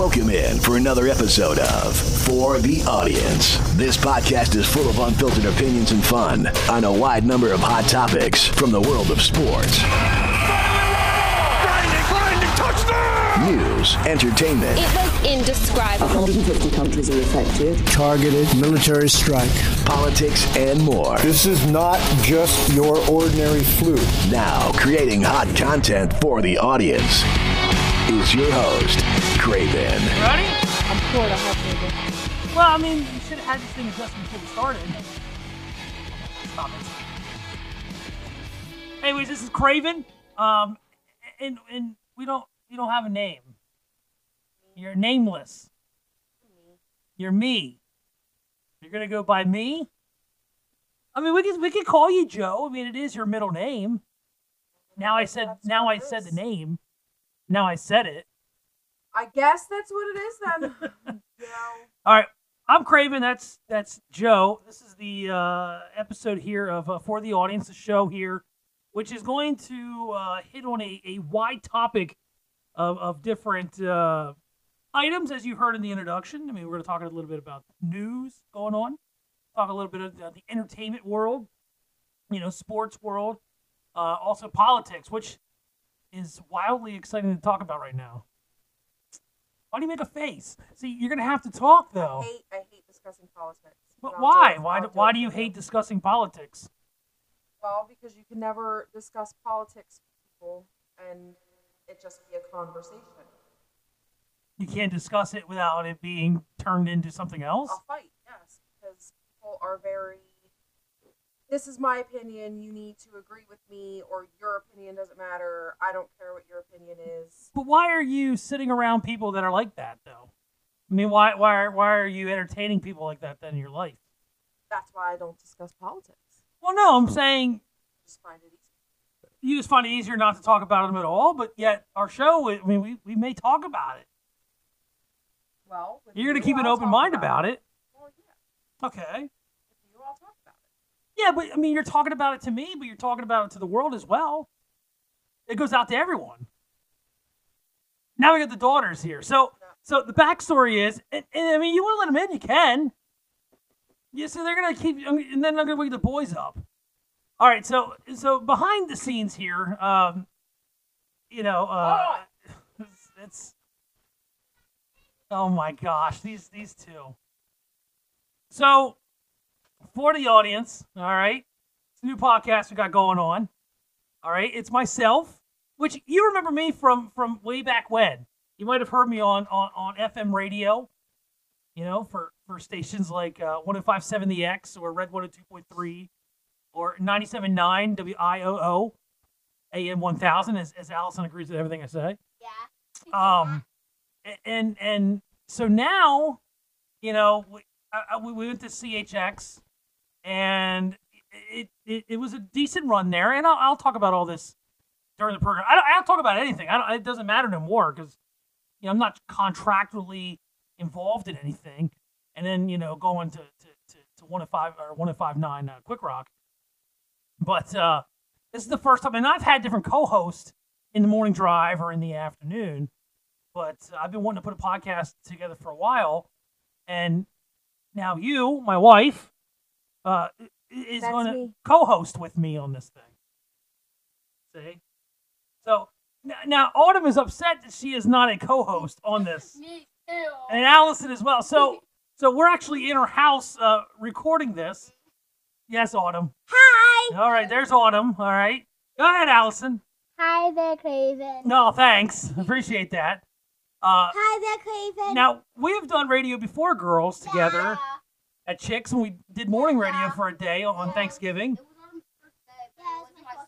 Welcome in for another episode of For the Audience. This podcast is full of unfiltered opinions and fun on a wide number of hot topics from the world of sports, news, entertainment, It was indescribable. 150 countries are affected. targeted military strike. politics, and more. This is not just your ordinary flu. Now, creating hot content for the audience is your host, Craven. Ready? I'm Florida Heartbreaker. Well, I mean, you should have had this thing adjusted before we started. Stop it. Anyways, this is Craven. Um, and and we don't you don't have a name. You're nameless. You're me. You're gonna go by me. I mean, we could we could call you Joe. I mean, it is your middle name. Now I said now I said the name. Now I said it. I guess that's what it is then. know, All right, I'm Craven. That's that's Joe. This is the uh, episode here of uh, for the audience, the show here, which is going to uh, hit on a, a wide topic of of different uh, items, as you heard in the introduction. I mean, we're going to talk a little bit about news going on, talk a little bit about the entertainment world, you know, sports world, uh, also politics, which is wildly exciting to talk about right now. Why do you make a face? See, you're gonna have to talk though. I hate I hate discussing politics. But I'll why? do Why? Do- Why do you hate discussing politics? Well, because you can never discuss politics with people and it just be a conversation. You can't discuss it without it being turned into something else. I'll fight, yes, because people are very. This is my opinion. You need to agree with me, or your opinion doesn't matter. I don't care what your opinion is. But why are you sitting around people that are like that though? I mean, why? Why? Are, why are you entertaining people like that then in your life? That's why I don't discuss politics. Well, no, I'm saying Just find it easy. you just find it easier not to talk about them at all. But yet, our show, I mean, we, we may talk about it. Well, You're gonna keep an open mind about it. Well, yeah, Okay. with you, I'll talk about it. Yeah, but I mean, you're talking about it to me, but you're talking about it to the world as well. It goes out to everyone. Now we got the daughters here. So, so the backstory is, and, and I mean, you want to let them in, you can. Yeah, so they're gonna keep, and then I'm gonna wake the boys up. All right, so so behind the scenes here, um, you know, uh, it's, it's oh my gosh, these these two. So for the audience, all right, it's a new podcast we got going on. All right, it's myself, which you remember me from from way back when. You might have heard me on on, on FM radio, you know, for for stations like uh, 105.7 The X or Red 102.3 or 97.9 WIOO AM 1000, as, as Allison agrees with everything I say. Yeah. Um, and and so now, you know, we, I- we went to CHX, and it, it it was a decent run there. And I'll, I'll talk about all this during the program. I don't, I don't talk about anything. I don't, it doesn't matter no more because you know I'm not contractually involved in anything. And then you know going to to to, to one of five or one of five nine uh, Quick Rock. But uh, this is the first time, and I've had different co-hosts in the morning drive or in the afternoon. But I've been wanting to put a podcast together for a while, and now you, my wife, uh, is That's going to me. co-host with me on this thing. See, so n- now Autumn is upset that she is not a co-host on this, Me too. and Allison as well. So, so we're actually in her house uh, recording this. Yes, Autumn. Hi. All right, there's Autumn. All right, go ahead, Allison. Hi there, Craven. No, thanks. Appreciate that. Uh, Hi there, Craven. now we've done radio before, girls, together Yeah. At Chicks, when we did morning radio for a day on Thanksgiving. It was Autumn's first day, but it wasn't my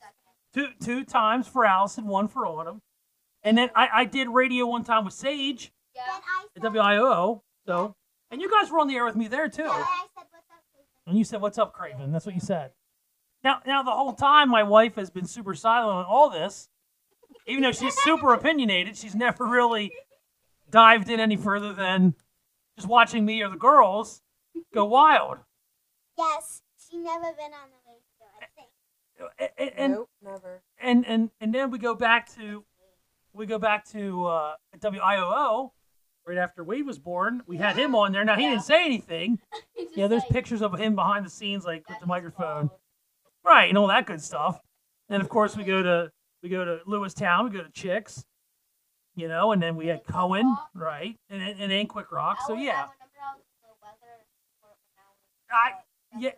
second. Two two times for Allison, one for Autumn, and then I, I did radio one time with Sage Yeah. at WIOO. So, and you guys were on the air with me there too. I said, what's up, Craven? And you said, "What's up, Craven?" That's what you said. Now, now the whole time, my wife has been super silent on all this, even though she's super opinionated. She's never really dived in any further than just watching me or the girls go wild. Yes. She never been on the radio, I think. And and, nope, never. and and and then we go back to we go back to uh, WIOO, right after Wade was born. We had him on there. Now he didn't say anything. Yeah, there's pictures of him behind the scenes, like with the microphone, right, and all that good stuff. And of course, we go to we go to Lewistown, we go to Chicks, you know, and then we had Cohen, right, and and, and then Quick Rock. So yeah, I yeah,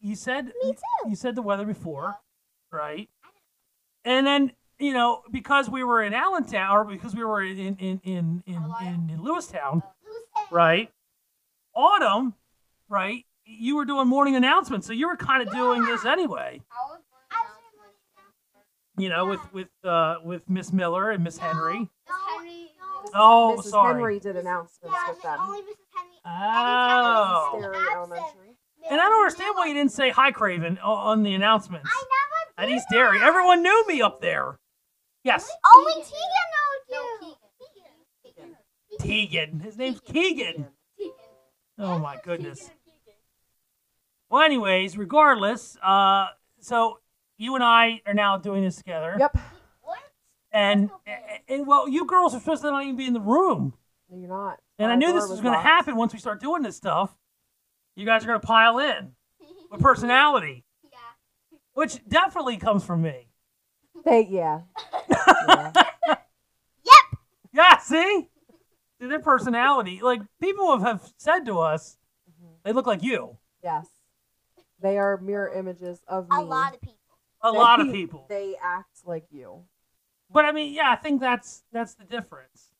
you said Me too. you said the weather before, right? And then you know because we were in Allentown, or because we were in in in in in, in, in Lewistown, right? Autumn, right? You were doing morning announcements, so you were kind of doing this anyway. You know, with with uh, with Miss Miller and Miss Henry. Oh, Mrs. sorry. Henry did announcements Yeah, with them. only Mrs. Henry. Oh. Elementary. And I don't understand why you didn't say hi, Craven, on the announcements. I never At did East Dairy, everyone knew me up there. Yes, Only Tegan knows you. Tegan. His name's Keegan. Oh my goodness. Well, anyways, regardless, uh, so you and I are now doing this together. Yep. What? And, and well, you girls are supposed to not even be in the room. No, you're not. And I knew this was going to happen once we start doing this stuff. You guys are going to pile in with personality, Yeah. which definitely comes from me. They, yeah. yeah. Yeah, see? See, their personality. Like, people have, have said to us, mm-hmm. they look like you. Yes. They are mirror images of me. A lot of people. A They- lot of people. They act like you. But I mean, yeah, I think that's that's the difference.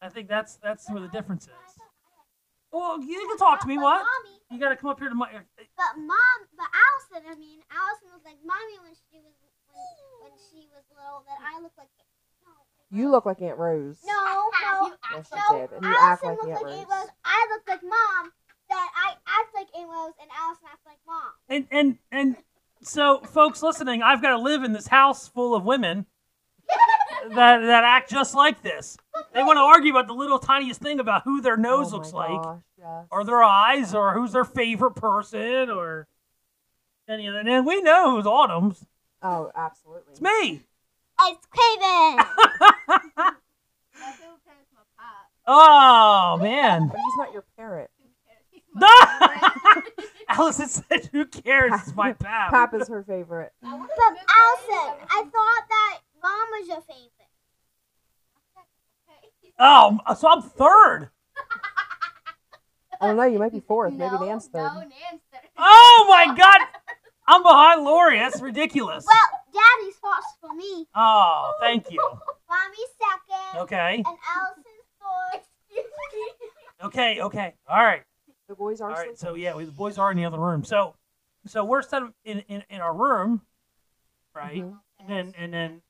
I think that's that's where the difference is. Well, you can talk to me. But What? Mommy, You got to come up here to my. Uh, but mom, but Allison, I mean, Allison was like mommy when she was when, when she was little. That I look like. No. You look like Aunt Rose. No, no, Yes, you no. did. And you Allison act like looks Aunt like Rose. Aunt Rose. I look like mom. That I act like Aunt Rose, and Allison acts like mom. And and and so, folks listening, I've got to live in this house full of women that that act just like this. They want to argue about the little tiniest thing about who their nose Oh my looks like, yes. or their eyes, or who's their favorite person, or any of that. And we know who's Autumn's. Oh, absolutely. It's me. It's Craven. Oh man. But he's not your parrot. No! Allison said, "Who cares? It's my pap." Pap is her favorite. but Allison, I thought that mom was your favorite. Oh, so I'm third. I don't know. You might be fourth. Maybe Nan's third. No, Nan's third. Oh my God, I'm behind Lori. That's ridiculous. Well, Daddy's first for me. Oh, thank you. Mommy's second. Okay, And Allison's fourth. okay, okay. All right, The boys are all right. sleeping. So yeah, we, the boys are in the other room. So, so we're set in in, in our room, right? Mhm. And then and then,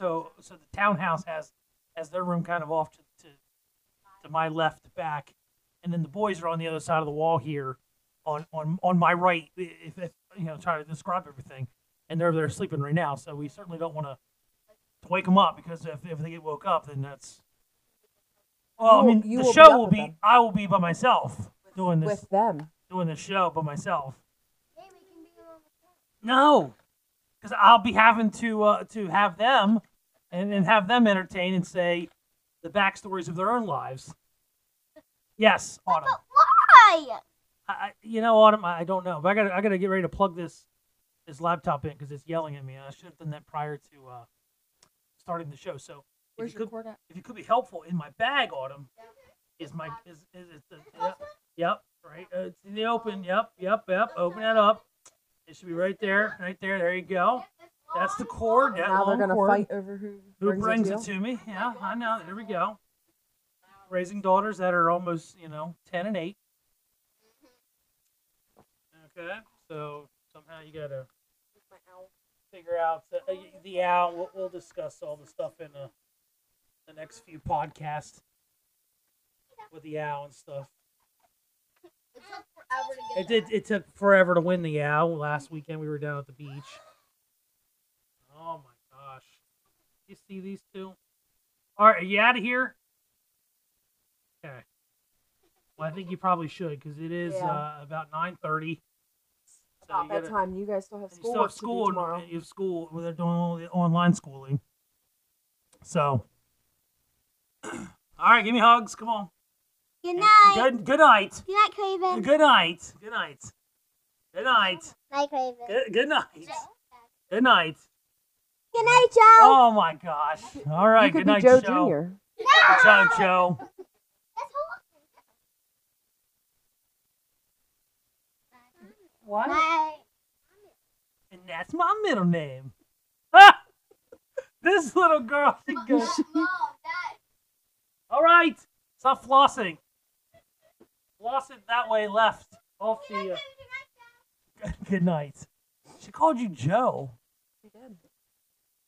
so so the townhouse has has their room kind of off to to, to my left back, and then the boys are on the other side of the wall here, on on on my right. If, if you know, trying to describe everything, and they're they're sleeping right now. So we certainly don't want to to wake them up because if if they get woke up, then that's. Well, I You will- mean, you the will show up will be. them. I will be by myself doing this with them. doing the show by myself. Hey, we can be on the No, because I'll be having to uh, to have them and, and have them entertain and say the backstories of their own lives. Yes, Autumn. But why? I, I, you know, Autumn. I, I don't know, but I got to I got to get ready to plug this this laptop in because it's yelling at me. I should have done that prior to uh, starting the show. So if Where's you your could cord at? if you could be helpful in my bag, Autumn, is my is is, is the, yep, yep right uh, it's in the open. Yep, yep, yep. Open that up. It should be right there, right there. There you go. That's the cord. That Now they're long gonna cord. fight over who, Who brings it it to me? Yeah, I know. There we go. Raising daughters that are almost, you know, ten and eight. Okay, so somehow you gotta figure out the, uh, the owl. We'll, we'll discuss all the stuff in uh, the next few podcasts with the owl and stuff. It took forever to get it did. It took forever to win the owl. Last weekend we were down at the beach. Oh my gosh! You see these two? All right, are you out of here? Okay. Well, I think you probably should because it is Yeah. uh, about nine thirty. So About you that gotta- time, you guys still have and you school. still have to do school and- tomorrow. and you have school where they're doing all the online schooling. So All right, give me hugs. Come on. Good night. Good good night. Good night, Craven. Good night. Good night. Good night. night, Craven. Good, good night. Good night. Good night, Joe. Oh my gosh. All right. you could good be night, Joe Joe. Jr. Good job, Joe. That's What? Night. And that's my middle name. Ah! This little girl. she goes- All right. Stop flossing. Flossing that way left. Off the. Uh, good night. She called you Joe.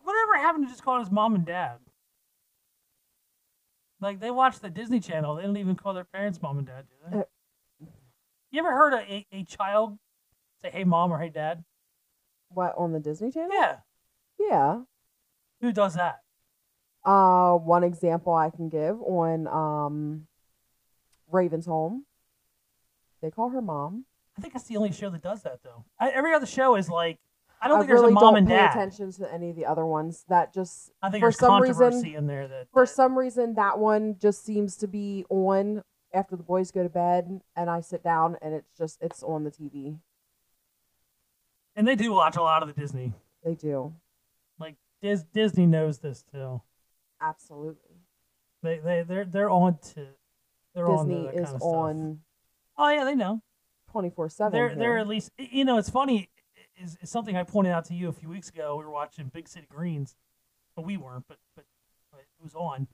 Whatever happened to just calling his mom and dad? Like they watch the Disney Channel, they don't even call their parents mom and dad, do they? Uh. You ever heard a, a, a child say "Hey mom" or "Hey dad"? What on the Disney Channel? Yeah. Yeah. Who does that? Uh, one example I can give on um, Raven's Home. They call her mom. I think that's the only show that does that, though. I, every other show is like, I don't think really there's a mom don't and pay dad. attention to any of the other ones. That just I think for there's some controversy reason in there that. for some reason that one just seems to be on after the boys go to bed and I sit down and it's just it's on the TV. and they do watch a lot of the Disney. They do. Like Dis, Disney knows this too. Absolutely. They they they're they're on to. They're on to Disney that is kind of stuff. on Oh yeah, they know. 24/7. They're here. they're at least you know it's funny is, is something I pointed out to you a few weeks ago. We were watching Big City Greens, but we weren't, but but, but it was on.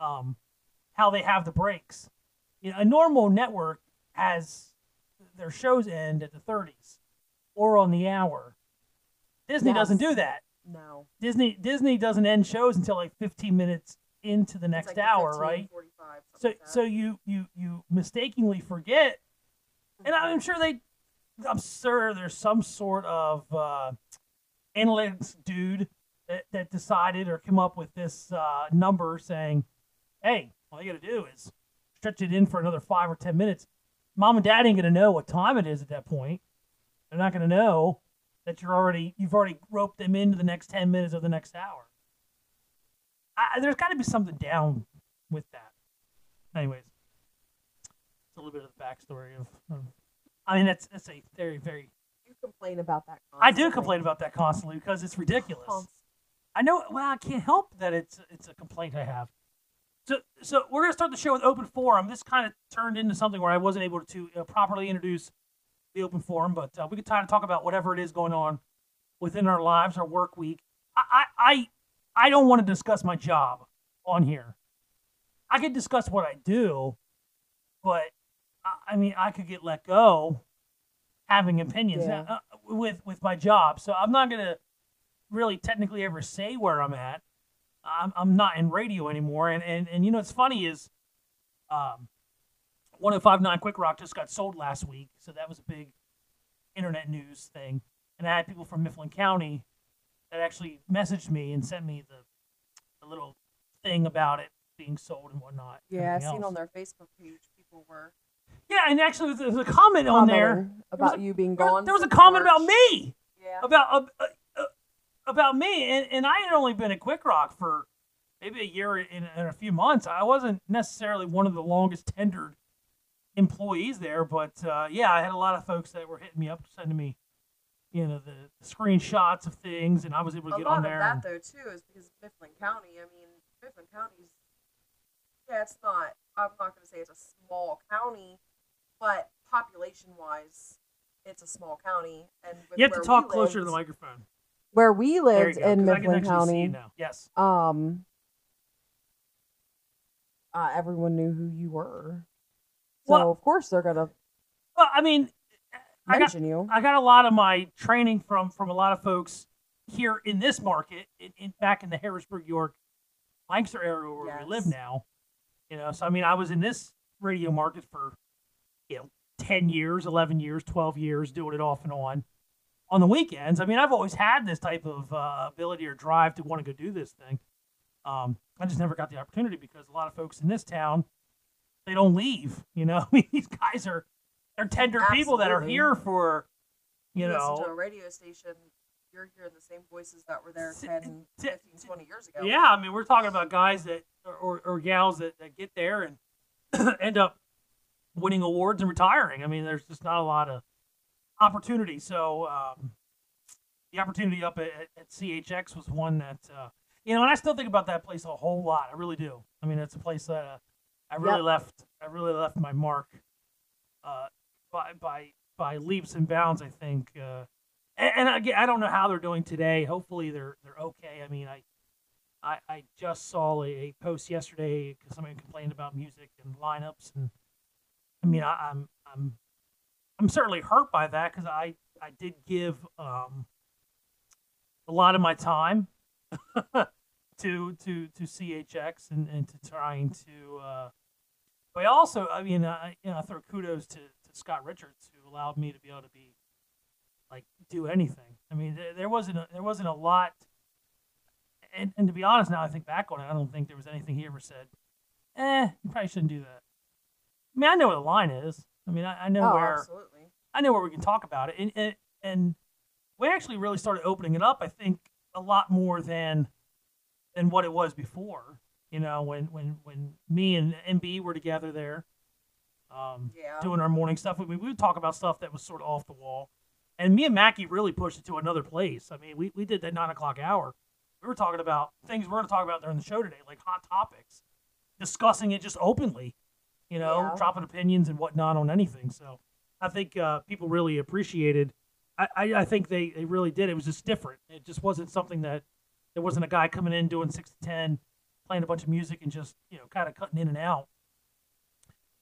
Um, how they have the breaks. You know, a normal network has their shows end at the 30s or on the hour. Disney doesn't do that. No. Disney Disney doesn't end shows until like 15 minutes into the next like hour, 15, right? So like so you you you mistakenly forget, and I'm sure they, I'm sure there's some sort of uh, analytics dude that, that decided or came up with this uh, number saying, hey, all you got to do is stretch it in for another five or ten minutes. Mom and dad ain't gonna know what time it is at that point. They're not gonna know that you're already you've already roped them into the next ten minutes of the next hour. I, there's got to be something down with that. Anyways, it's a little bit of the backstory of. of I mean, that's that's a very very. you complain about that. Constantly. I do complain about that constantly because it's ridiculous. I know. Well, I can't help that it's it's a complaint I have. So so we're gonna start the show with open forum. This kind of turned into something where I wasn't able to uh, properly introduce the open forum, but uh, we could try to talk about whatever it is going on within our lives, our work week. I I I, I don't want to discuss my job on here. I could discuss what I do, but I, mean I could get let go having opinions Yeah. uh, with with my job. So I'm not gonna really technically ever say where I'm at. I'm, I'm not in radio anymore. And, and, and you know, what's funny is um, 1059 Quick Rock just got sold last week. So that was a big internet news thing. And I had people from Mifflin County that actually messaged me and sent me the, the little thing about it being sold and whatnot. Yeah, I everything seen else. on their Facebook page people were Yeah, and actually, there was a comment on there. commenting about you being There was, gone. there was a since comment about me. Yeah. about uh, uh, uh, about me, and, and I had only been at Quick Rock for maybe a year and, and a few months. I wasn't necessarily one of the longest tenured employees there, but uh, yeah, I had a lot of folks that were hitting me up, sending me, you know, the screenshots of things, and I was able to a get lot on of there. that and- though too is because Mifflin County. I mean, Mifflin County's yeah, it's not. I'm not going to say it's a small county, but population wise, it's a small county. And with you have to talk we closer to the microphone. Where we lived you go, in 'cause I Mifflin actually see you County. Yes. um, uh, everyone knew who you were. So Well- of course they're gonna Well, I mean, I got you. I got a lot of my training from from a lot of folks here in this market, in, in back in the Harrisburg, York, Lancaster area where we live now. You know, so I mean, I was in this radio market for you know ten years, eleven years, twelve years, doing it off and on. On the weekends, I mean, I've always had this type of uh, ability or drive to want to go do this thing. Um, I just never got the opportunity because a lot of folks in this town they don't leave. You know, I mean, these guys are they're tender people that are here for you know listen to a radio station, you're hearing the same voices that were there Si- 10, 15, 20 years ago. yeah i mean we're talking about guys that or, or, or gals that, that get there and end up winning awards and retiring. I mean, there's just not a lot of opportunity. So um, the opportunity up at, at CHX was one that uh, you know, and I still think about that place a whole lot. I really do. I mean, it's a place that uh, I really Yep. left. I really left my mark uh, by by by leaps and bounds. I think. Uh, and, and again, I don't know how they're doing today. Hopefully, they're they're okay. I mean, I I, I just saw a, a post yesterday because somebody complained about music and lineups, and I mean, I, I'm I'm I'm certainly hurt by that because I I did give um, a lot of my time to to to CHX and, and to trying to. Uh, but also, I mean, I you know, I throw kudos to, to Scott Richards who allowed me to be able to be like do anything. I mean, there, there wasn't a, there wasn't a lot. And, and to be honest, now I think back on it, I don't think there was anything he ever said. Eh, you probably shouldn't do that. I mean, I know where the line is. I mean, I, I know Oh, where absolutely. I know where we can talk about it, and, and and we actually really started opening it up. I think a lot more than than what it was before. You know, when when when me and MB were together there, um, Yeah. doing our morning stuff. We we would talk about stuff that was sort of off the wall, and me and Mackie really pushed it to another place. I mean, we we did that nine o'clock hour. We were talking about things we're going to talk about during the show today, like hot topics, discussing it just openly. You know, Yeah. dropping opinions and whatnot on anything. So I think uh, people really appreciated. I, I, I think they, they really did. It was just different. It just wasn't something that there wasn't a guy coming in doing six to ten, playing a bunch of music and just you know kind of cutting in and out.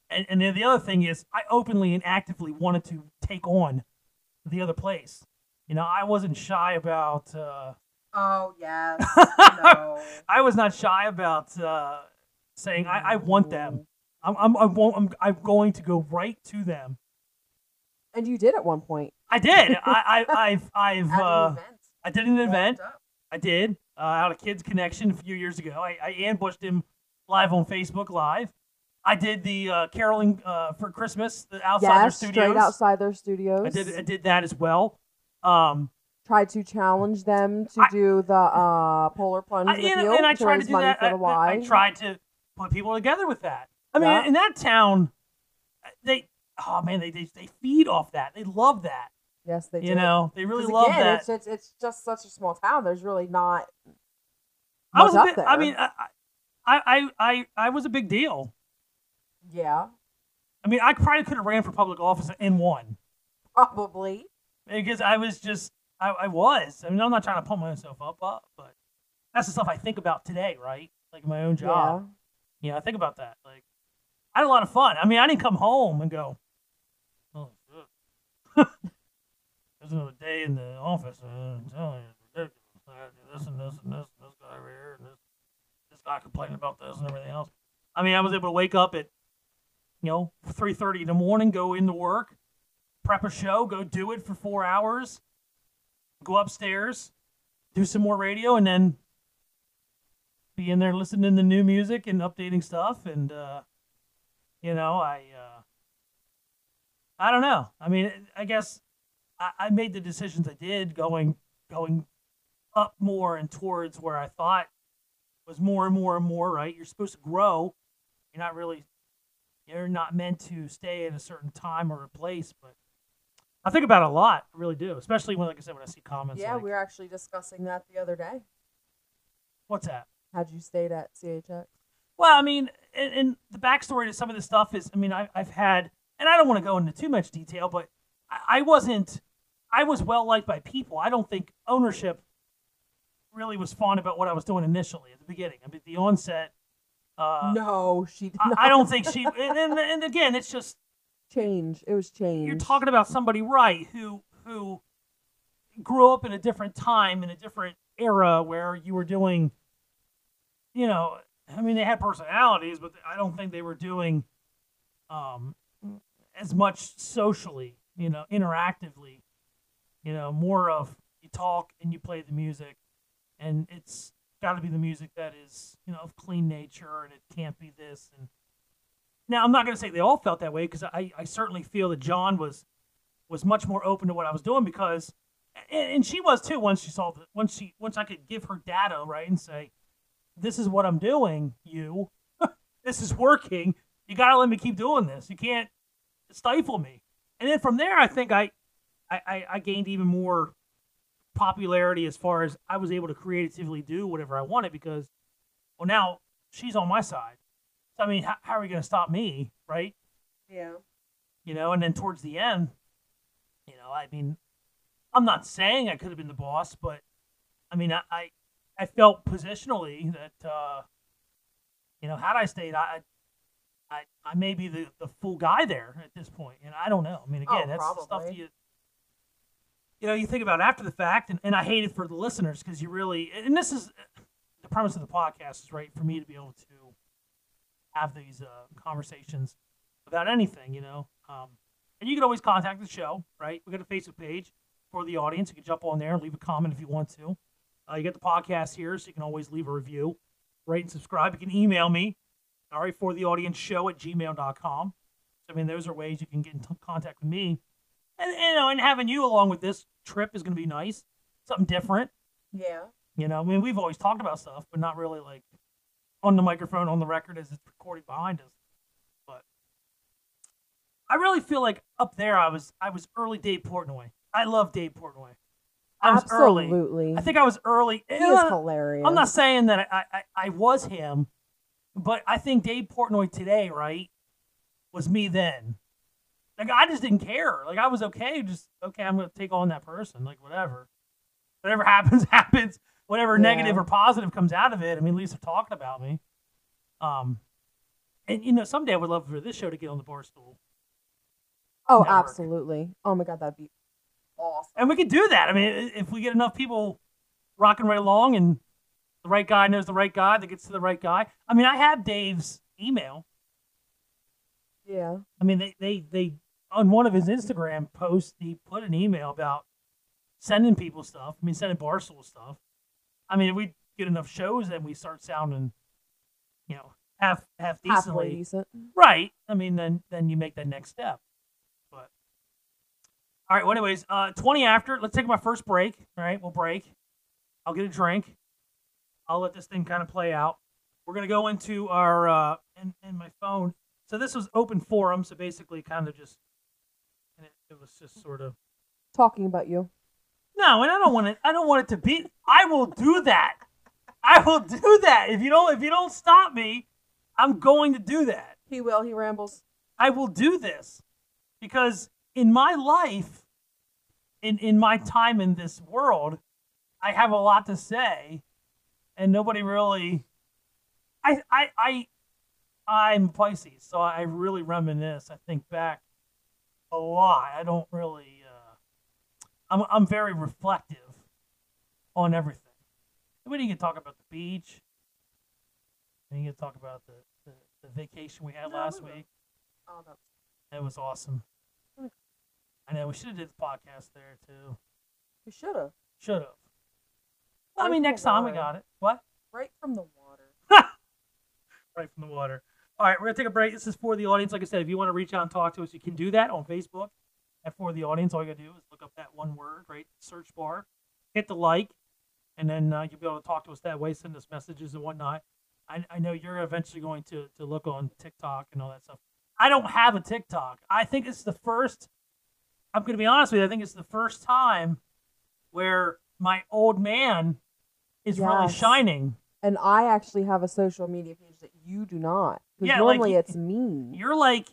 And and then the other thing is, I openly and actively wanted to take on the other place. You know, I wasn't shy about. Uh, Oh yes. no. I was not shy about uh, saying I, I want them. I'm I'm I won't, I'm I'm going to go right to them. And you did at one point. I did. I, I I've I've At uh, an event. I did an event. up. I did uh, out of Kids Connection a few years ago. I, I ambushed him live on Facebook Live. I did the uh, caroling uh, for Christmas, the outside yes, their studios. straight outside their studios. I did I did that as well. Um, Tried to challenge them to I- do the uh, polar plunge I, with and, you and I to tried to do money that. for I, the I- I Y. tried to put people together with that. I mean, Yeah. in that town, they oh man, they, they they feed off that. They love that. Yes, they do. you did. know, they really love again, that. It's, it's it's just such a small town. There's really not I was a bit, I mean, I, I I I I was a big deal. yeah, I mean, I probably could have ran for public office and won. probably. because I was just I, I was. I mean, I'm not trying to pump myself up, up, but that's the stuff I think about today, right? Like my own job. Yeah, You know, I think about that. Like, I had a lot of fun. I mean, I didn't come home and go, oh there's another day in the office. Uh, I'm telling you, it's ridiculous. I gotta do this and this and this and this guy over here and this this guy complaining about this and everything else. I mean, I was able to wake up at you know three thirty in the morning, go into work, prep a show, go do it for four hours, go upstairs, do some more radio, and then be in there listening to new music and updating stuff. And uh, you know, I uh, I don't know. I mean, I guess I, I made the decisions I did, going going up more and towards where I thought was more and more and more. Right, you're supposed to grow. You're not really. You're not meant to stay at a certain time or a place, but I think about it a lot. I really do, especially when, like I said, when I see comments. Yeah, like, we were actually discussing that the other day. What's that? Had you stayed at CHX? Well, I mean, and, and the backstory to some of this stuff is, I mean, I, I've had, and I don't want to go into too much detail, but I, I wasn't, I was well liked by people. I don't think ownership really was fond about what I was doing initially at the beginning. I mean, the onset. Uh, no, she did I. I don't think she. And, and, and again, it's just change. It was change. you're talking about somebody right who who grew up in a different time in a different era where you were doing you know i mean they had personalities but i don't think they were doing um as much socially you know interactively you know more of you talk and you play the music. And it's got to be the music that is you know of clean nature and it can't be this and now I'm not going to say they all felt that way because I, I certainly feel that John was was much more open to what I was doing because and, and she was too once she saw the once she once I could give her data right and say this is what I'm doing. You, this is working. You gotta let me keep doing this. You can't stifle me. And then from there, I think I, I, I, gained even more popularity as far as I was able to creatively do whatever I wanted because, well, now she's on my side. So I mean, how, how are you gonna stop me, right? Yeah. you know, and then towards the end, you know, I mean, I'm not saying I could have been the boss, but I mean, I, I, I felt positionally that, uh, you know, had I stayed, I, I, I may be the, the full guy there at this point. and I don't know. I mean, again, Oh, that's the stuff that you, you know, you think about after the fact, and, and I hate it for the listeners because you really, and this is the premise of the podcast is right for me to be able to have these uh, conversations about anything, you know. Um, and you can always contact the show, right? We got a Facebook page for the audience. You can jump on there and leave a comment if you want to. Uh, you get the podcast here, so you can always leave a review, rate and subscribe. You can email me, right, for the audience show at gmail.com. So, I mean, those are ways you can get in contact with me. And, you know, and having you along with this trip is going to be nice. Something different. Yeah. You know, I mean, we've always talked about stuff, but not really like on the microphone, on the record as it's recorded behind us. But I really feel like up there, I was I was early Dave Portnoy. I love Dave Portnoy. I was early. Absolutely. I think I was early. he is hilarious. I'm not saying that I, I, I was him, but I think Dave Portnoy today, right, was me then. Like I just didn't care. Like I was okay, just okay. I'm gonna take on that person. Like whatever, whatever happens, happens. Whatever Yeah. negative or positive comes out of it. I mean, at least they're talking about me. Um, and you know, someday I would love for this show to get on the Barstool, Oh, network. absolutely. Oh my god, that'd be Awesome. and we could do that. I mean, if we get enough people rocking right along, and the right guy knows the right guy that gets to the right guy. I mean, I have Dave's email. yeah. I mean, they, they, they on one of his Instagram posts, he put an email about sending people stuff. I mean, sending Barstool stuff. I mean, if we get enough shows, then we start sounding, you know, half half decently, decent. right? I mean, then then you make that next step. All right. Well, anyways, uh, twenty after. Let's take my first break. All right, we'll break. I'll get a drink. I'll let this thing kind of play out. We're gonna go into our uh, and and my phone. So this was open forum. So basically, kind of just, and it, it was just sort of Talking about you. no, and I don't want it. I don't want it to be. I will do that. I will do that. If you don't, if you don't stop me, I'm going to do that. He will. He rambles. I will do this because in my life, in in my time in this world, I have a lot to say, and nobody really. I I I I'm Pisces, so I really reminisce. I think back a lot. I don't really. Uh, I'm I'm very reflective on everything. We didn't get to talk about the beach. We didn't get to talk about the, the, the vacation we had No, last we week. Oh, that's It was awesome. I know we should have did the podcast there too. We should have. Should have. I Right mean, next time we got it. What? right from the water. Right from the water. All right, we're gonna take a break. This is for the audience. Like I said, if you want to reach out and talk to us, you can do that on Facebook. And for the audience, all you gotta do is look up that one word, right? Search bar, hit the like, and then uh, you'll be able to talk to us that way. Send us messages and whatnot. I, I know you're eventually going to to look on TikTok and all that stuff. I don't have a TikTok. I think it's the first. I'm gonna be honest with you. I think it's the first time where my old man is really shining. And I actually have a social media page that you do not. Because Yeah, normally y- it's me. you're like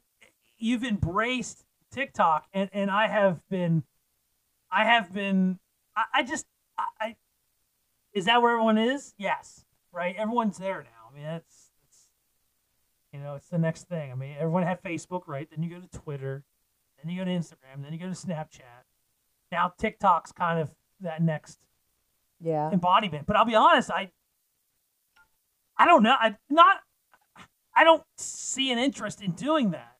you've embraced TikTok and, and I have been I have been I, I just I, I is that where everyone is? Yes. Right? Everyone's there now. I mean that's it's you know, it's the next thing. I mean everyone had Facebook, right? Then you go to Twitter, then you go to Instagram, then you go to Snapchat. Now TikTok's kind of that next Yeah. embodiment. But I'll be honest, I I don't know. I not I don't see an interest in doing that.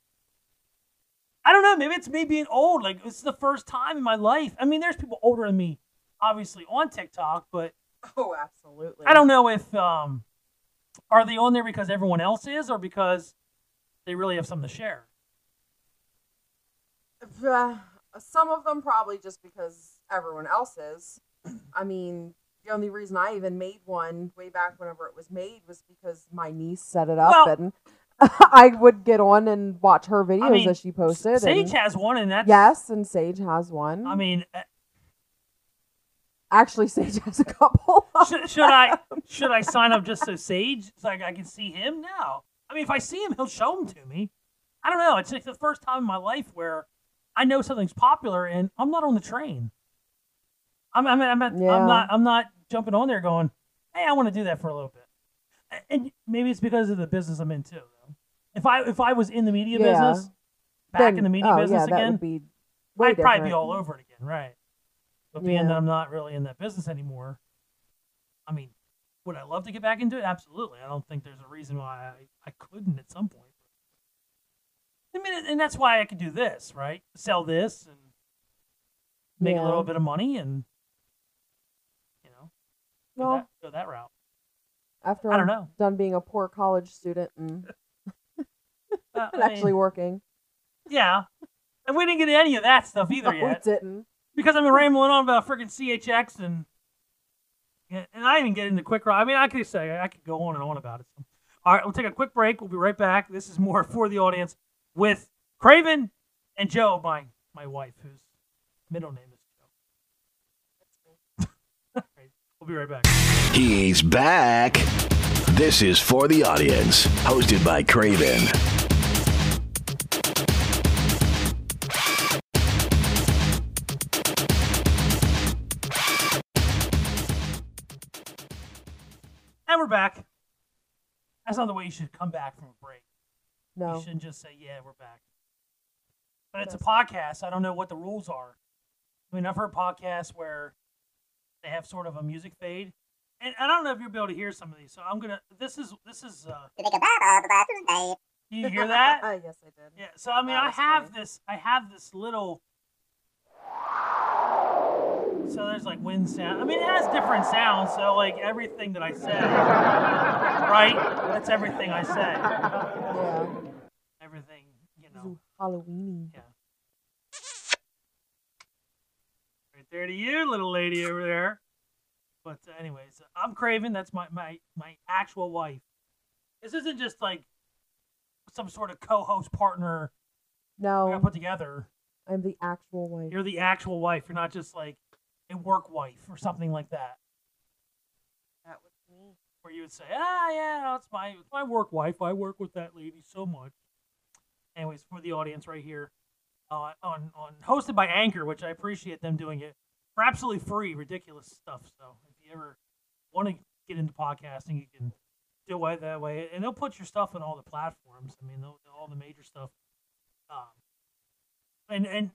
I don't know. Maybe it's me being old. Like it's the first time in my life. I mean, there's people older than me, obviously, on TikTok, but Oh, absolutely. I don't know if um are they on there because everyone else is or because they really have something to share. Some of them probably just because everyone else is. I mean, The only reason I even made one way back whenever it was made was because my niece set it up Well- and I would get on and watch her videos mean, that she posted. Sage and- has one, and that's yes, and Sage has one. I mean, uh, Actually, Sage has a couple. should, should I should I sign up just so Sage so I, I can see him? No. I mean, if I see him, he'll show them to me. I don't know. It's like the first time in my life where I know something's popular and I'm not on the train. I'm I'm I'm, not- Yeah. I'm not I'm not jumping on there going, hey, I want to do that for a little bit. And maybe it's because of the business I'm in too. Though. If I if I was in the media Yeah. business, back Then- in the media oh, business yeah, again, be I'd probably be all over it again, right? But being that I'm not really in that business anymore, I mean, would I love to get back into it? Absolutely. I don't think there's a reason why I, I couldn't at some point. I mean, and that's why I could do this, right? Sell this and make a little bit of money and, you know, go, Well, that, go that route. after I don't I'm know. done being a poor college student and, Uh, and actually mean, working. yeah. And we didn't get any of that stuff either No, yet. we didn't. because I've been rambling on about freaking CHX and and I didn't get into quick ride. I mean, I could say I could go on and on about it. All right, we'll take a quick break. We'll be right back. This is more for the audience with Craven and Joe, my my wife, whose middle name is Joe. We'll be right back. He's back. This is For the Audience, hosted by Craven. And we're back. That's not the way you should come back from a break. No. You shouldn't just say, "Yeah, we're back." But it's a podcast. I don't know what the rules are. I mean, I've heard podcasts where they have sort of a music fade, and I don't know if you'll be able to hear some of these. So I'm gonna. This is this is. uh Do you hear that? Uh, yes, I did. Yeah. So I mean, That I was have funny. this. I have this little. So there's like wind sound. I mean, it has different sounds. So like everything that I say, right? That's everything I say. Yeah. Everything, you know. Ooh, Halloweeny. Yeah. Right there to you, little lady over there. But uh, anyways, I'm Craven. That's my my my actual wife. This isn't just like some sort of co-host partner No, we got No, put together. I'm the actual wife. You're the actual wife. You're not just like a work wife or something like that, That was me. where you would say, "Ah, yeah, it's my it's my work wife. I work with that lady so much." Anyways, for the audience right here, uh, on on hosted by Anchor, which I appreciate them doing it for absolutely free, ridiculous stuff. So if you ever want to get into podcasting, you can do it that way, and they'll put your stuff on all the platforms. I mean, they'll, all the major stuff. Um, and and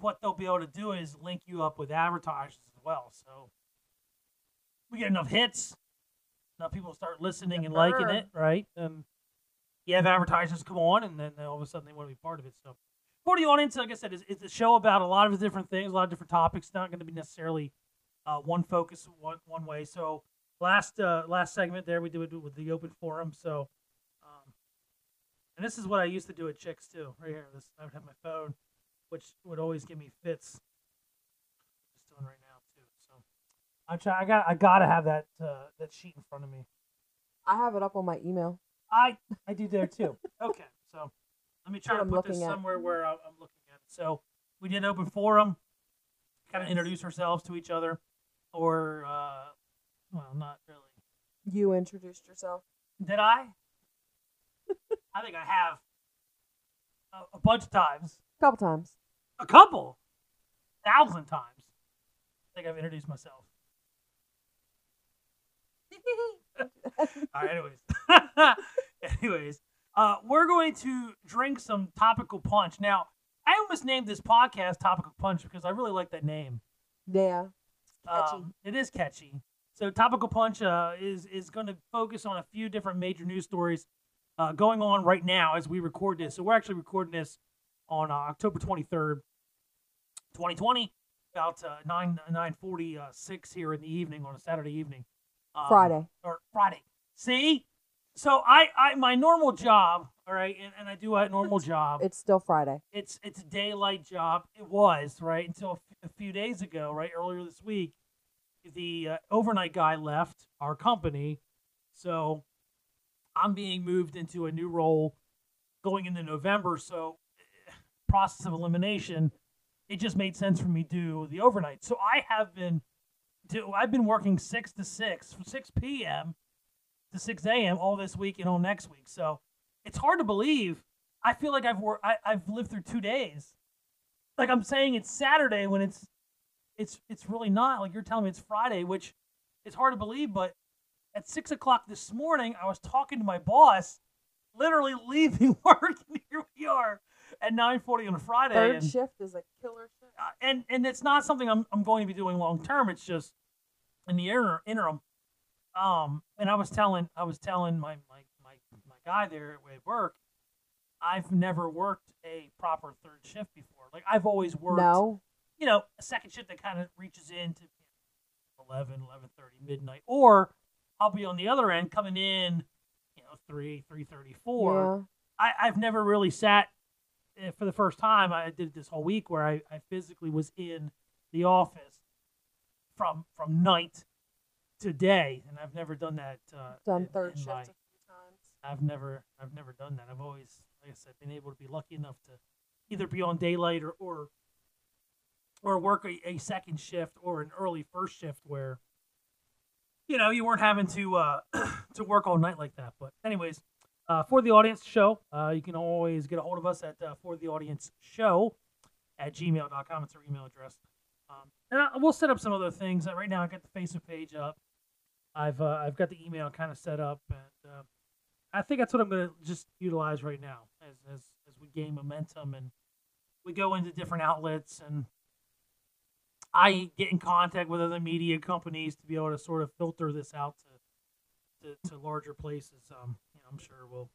what they'll be able to do is link you up with advertisers as well. So we get enough hits, enough people start listening and liking it, right? And you have advertisers come on, and then all of a sudden they want to be part of it. So for the audience, like I said, it's, it's a show about a lot of different things, a lot of different topics. Not going to be necessarily uh, one focus one one way. So last uh, last segment there we do it with the open forum. So. Um, and this is what I used to do at Chicks too. Right here, this I would have my phone, which would always give me fits. Just doing right now too. So I try. I got. I gotta have that uh, that sheet in front of me. I have it up on my email. I I do there too. Okay, so let me try to put this at. somewhere where I- I'm looking at it. So we did open forum, kind of introduce ourselves to each other, or uh, well, not really. You introduced yourself. Did I? I think I have a, a bunch of times. A couple times. A couple, thousand times. I think I've introduced myself. All right, anyways. anyways, uh, we're going to drink some topical punch. Now, I almost named this podcast Topical Punch because I really like that name. Yeah. Um, it is catchy. So Topical Punch uh, is is going to focus on a few different major news stories uh, going on right now as we record this. So we're actually recording this on uh, October 23rd, 2020, about uh, 9 9:46 here in the evening on a Saturday evening. Um, Friday. or Friday. See, so I I my normal job, all right, and, and I do a normal job It's still Friday. it's it's a daylight job. It was right until a f- a few days ago, right earlier this week. the uh, overnight guy left our company, so I'm being moved into a new role going into November. So, eh, process of elimination, it just made sense for me to do the overnight. So I have been, do I've been working six to six, from six p.m. to six a.m. all this week and all next week. So it's hard to believe. I feel like I've worked. I, I've lived through two days. Like I'm saying, it's Saturday when it's, it's it's really not. Like you're telling me it's Friday, which is hard to believe. But at six o'clock this morning, I was talking to my boss, literally leaving work, and here we are at nine forty on a Friday. Third and, shift is a killer shift. uh, and and it's not something I'm I'm going to be doing long term. It's just in the inter- interim. Um, and I was telling I was telling my my my, my guy there at work, I've never worked a proper third shift before. Like I've always worked, No. you know, a second shift that kind of reaches into 11, 11.30, midnight, or I'll be on the other end coming in, you know, three, three thirty, four. Yeah. I, I've never really sat for the first time. I did it this whole week where I, I physically was in the office from from night to day, and I've never done that. Uh, Done in- third in shift my- a few times. I've never I've never done that. I've always, like I said, been able to be lucky enough to either be on daylight or or, or work a, a second shift or an early first shift where you know you weren't having to uh, to work all night like that. But anyways, uh, for the audience show, uh, you can always get a hold of us at uh, for the audience show at gmail.com. It's our email address. Um, and I, we'll set up some other things. Right now, I got the Facebook page up. I've uh, I've got the email kind of set up, and uh, I think that's what I'm going to just utilize right now as, as as we gain momentum and we go into different outlets and I get in contact with other media companies to be able to sort of filter this out to to, to larger places. Um, I'm sure we'll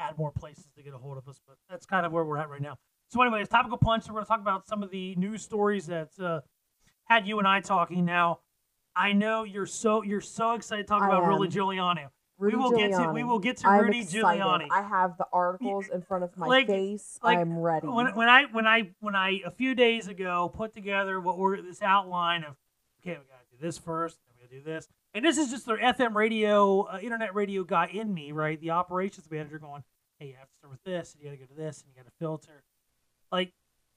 add more places to get a hold of us, but that's kind of where we're at right now. So, anyways, topical punch. We're going to talk about some of the news stories that uh, had you and I talking. Now, I know you're so you're so excited to talk I about. Rudy Giuliani. Rudy we will get to we will get to I'm Rudy excited. Giuliani. I have the articles in front of my Like- face. like, I'm ready. when, when I when I when I a few days ago put together what we're this outline of okay we gotta do this first then we gotta do this and this is just the FM radio uh, internet radio guy in me right the operations manager going hey you have to start with this and you gotta go to this and you gotta filter like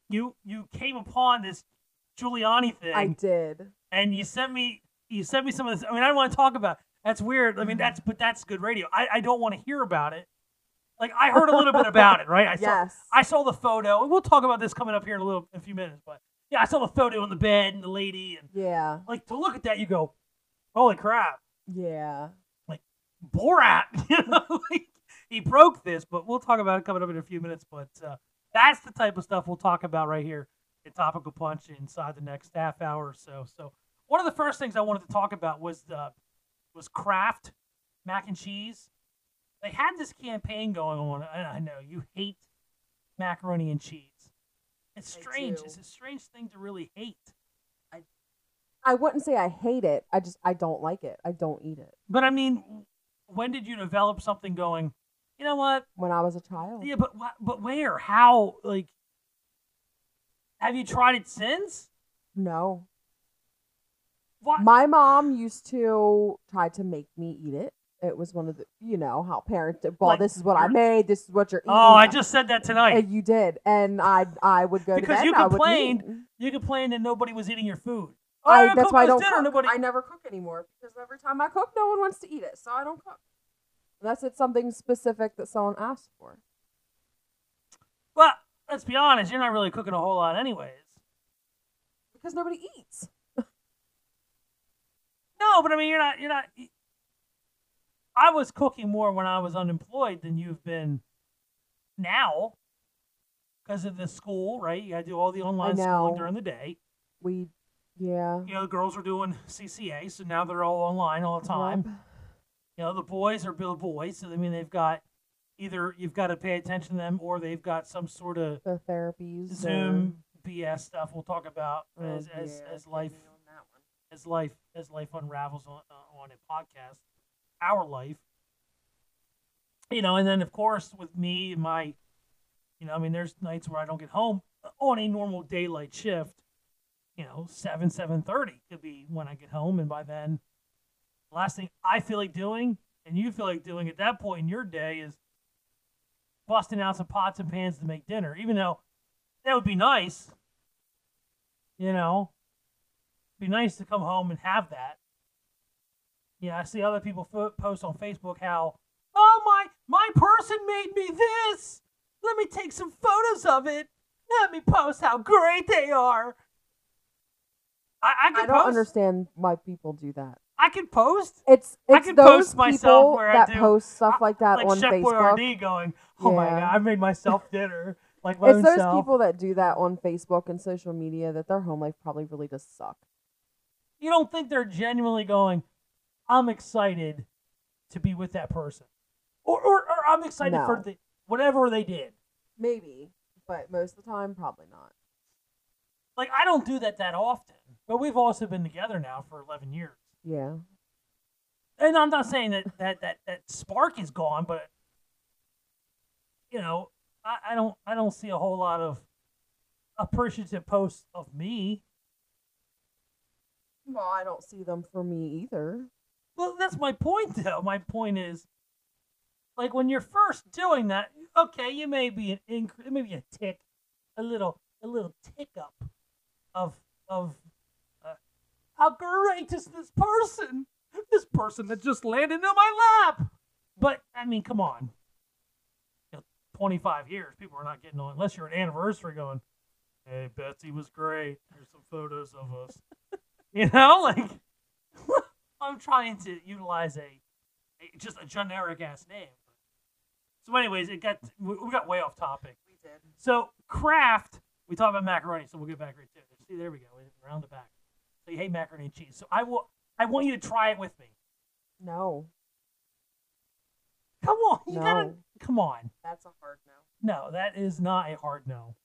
you you came upon this Giuliani thing I did. and you sent me you sent me some of this. I mean, I don't want to talk about. It. That's weird. I Mm-hmm. mean, that's but that's good radio. I, I don't want to hear about it. Like I heard a little bit about it, right? I saw Yes. I saw the photo, and we'll talk about this coming up here in a little in a few minutes. But yeah, I saw the photo on the bed and the lady, and Yeah. like to look at that, you go, holy crap, Yeah. Like Borat. you know, like, he broke this, but we'll talk about it coming up in a few minutes. But uh, that's the type of stuff we'll talk about right here in Topical Punch inside the next half hour or so. So one of the first things I wanted to talk about was uh, was Kraft mac and cheese. They had this campaign going on. and I know you hate macaroni and cheese. It's strange. It's a strange thing to really hate. I wouldn't say I hate it. I just I don't like it. I don't eat it. But I mean, when did you develop something going? You know what? When I was a child. Yeah, but but where? How? Like, have you tried it since? No. What? My mom used to try to make me eat it. It was one of the, you know, how parents. Well, Like, this is what I made. This is what you're oh, eating. oh, I just said that tonight. And you did, and I I would go Because to bed. you and I would complained. You complained that nobody was eating your food. I, I that's why I don't cook. Nobody. I never cook anymore because every time I cook, no one wants to eat it, so I don't cook. Unless it's something specific that someone asked for. Well, let's be honest. You're not really cooking a whole lot, anyways. Because nobody eats. No, but I mean, you're not. You're not. I was cooking more when I was unemployed than you've been now, because of the school, right? You got to do all the online schooling during the day. We, yeah. You know, the girls are doing CCA, so now they're all online all the time. Yep. You know, the boys are Bill boys, so I mean, they've got either you've got to pay attention to them, or they've got some sort of The therapies. Zoom BS stuff. We'll talk about or- as oh, as yeah, as get life as life as life unravels on uh, on a podcast, our life. You know, and then of course with me and my, you know, I mean, there's nights where I don't get home on a normal daylight shift. You know, seven seven thirty could be when I get home, and by then, the last thing I feel like doing, and you feel like doing at that point in your day, is busting out some pots and pans to make dinner. Even though that would be nice, you know, be nice to come home and have that. Yeah, I see other people fo- post on Facebook how, oh my, my person made me this. Let me take some photos of it. Let me post how great they are. I, I I don't post. understand why people do that. I can post. It's I it's can those post myself people where I that do- post stuff uh, like that like on Chef Facebook. Boyardee going, oh my god, I made myself dinner. Like It's those self. people that do that on Facebook and social media that their home life probably really does suck. You don't think they're genuinely going, I'm excited to be with that person, or or, or I'm excited for the whatever they did. Maybe, but most of the time, probably not. Like I don't do that that often, but we've also been together now for 11 years. Yeah. and I'm not saying that that that, that spark is gone, but you know, I, I don't I don't see a whole lot of appreciative posts of me. Well, I don't see them for me either. Well, that's my point, though. My point is, like when you're first doing that, okay, you may be an inc- maybe a tick, a little a little tick up of of uh, how great is this person? This person that just landed in my lap. But I mean, come on. You know, 25 years, people are not getting on unless you're an anniversary going. Hey, Betsy was great. Here's some photos of us. you know, like I'm trying to utilize a, a just a generic ass name. So, anyways, it got we, got way off topic. We did. So Kraft, we talked about macaroni, so we'll get back right. See, there we go, around the back. So you hate macaroni and cheese. So I will, I want you to try it with me. No. Come on, you gotta, come on. That's a hard no. No, that is not a hard no.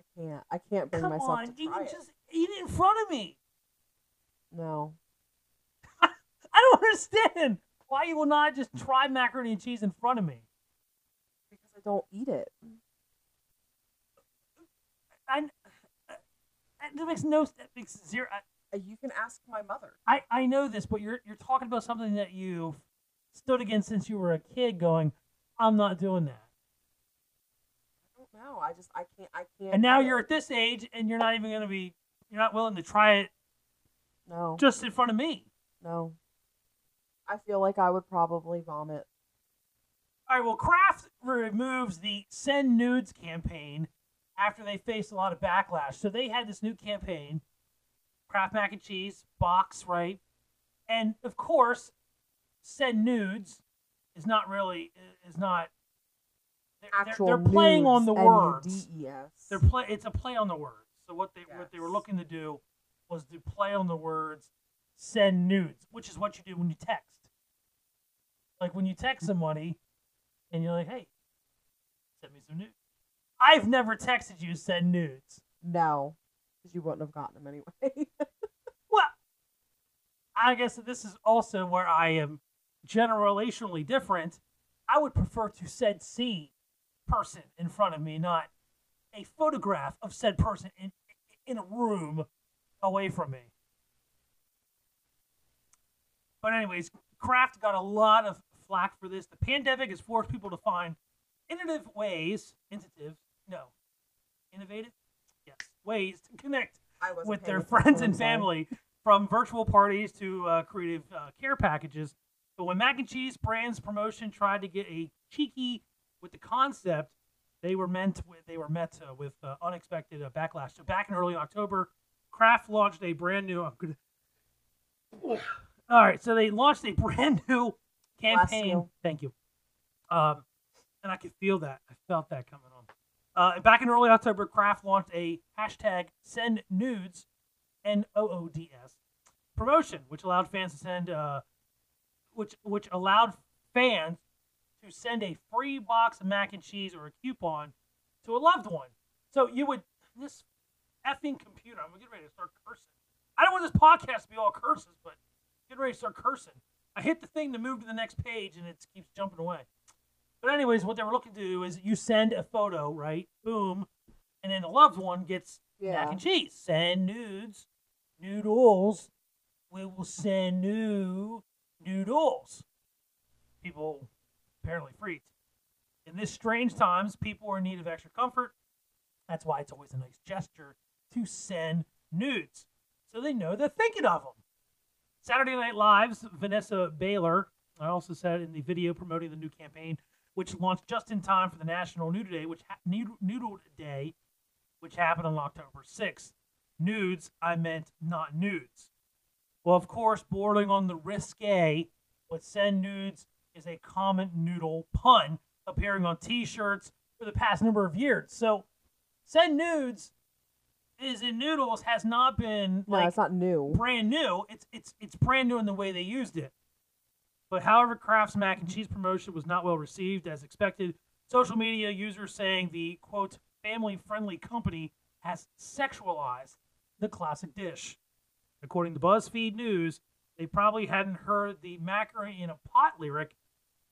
I can't. I can't bring Come myself on, to you can it. just eat it in front of me. No. I don't understand why you will not just try macaroni and cheese in front of me. Because I don't eat it. I, uh, that makes no, that makes zero. I, Uh, You can ask my mother. I, I know this, but you're you're talking about something that you've stood against since you were a kid, going, I'm not doing that. I don't know. I just I can't I can't. And now you're at this age, and you're not even gonna be, you're not willing to try it No. just in front of me. no. I feel like I would probably vomit. All right, well, Kraft removes the Send Nudes campaign after they faced a lot of backlash. So they had this new campaign, Kraft Mac and Cheese box, right? And of course, Send Nudes is not really is not. They're, they're- Actual they're, playing on the words. N-U-D-E-S. They're play. It's a play on the words. So what they what they were looking to do was to play on the words "send nudes," which is what you do when you text. Like when you text somebody, and you're like, "Hey, send me some nudes." I've never texted you said nudes. No. Because you wouldn't have gotten them anyway. Well, I guess that this is also where I am generationally different. I would prefer to said see person in front of me, not a photograph of said person in in a room away from me. But anyways, Kraft got a lot of flack for this. The pandemic has forced people to find innovative ways, innovative, no, innovative, yes, ways to connect with their friends and family, from virtual parties to uh, creative uh, care packages. But when Mac and Cheese Brands promotion tried to get a cheeky with the concept, they were meant with, they were met uh, with uh, unexpected uh, backlash. So back in early October, Kraft launched a brand new. I'm gonna, all right, so they launched a brand new campaign. Thank you. Um, and I could feel that. I felt that coming. Uh, back in early October, Kraft launched a hashtag Send Nudes, N O O D S, promotion, which allowed fans to send, uh, which which allowed fans to send a free box of mac and cheese or a coupon to a loved one. So you would this effing computer. I'm getting ready to start cursing. I don't want this podcast to be all curses, but getting ready to start cursing. I hit the thing to move to the next page, and it keeps jumping away. But anyways, what they were looking to do is you send a photo, right? Boom, and then the loved one gets Yeah. mac and cheese. Send nudes, noodles. We will send new noodles. People apparently freaked. In this strange times, people are in need of extra comfort. That's why it's always a nice gesture to send nudes, so they know they're thinking of them. Saturday Night Live's Vanessa Bayer, I also said in the video promoting the new campaign, which launched just in time for the National Noodle Day, which ha- Noodle Noodle Day, which happened on October 6th. Nudes, I meant not nudes. Well, of course, bordering on the risque, but send nudes is a common noodle pun appearing on T-shirts for the past number of years. So, send nudes is in noodles has not been No, like it's not new. brand new. It's it's it's brand new in the way they used it. But however, Kraft's mac and cheese promotion was not well received as expected. Social media users saying the quote family friendly company has sexualized the classic dish. According to BuzzFeed News, they probably hadn't heard the macaroni in a pot lyric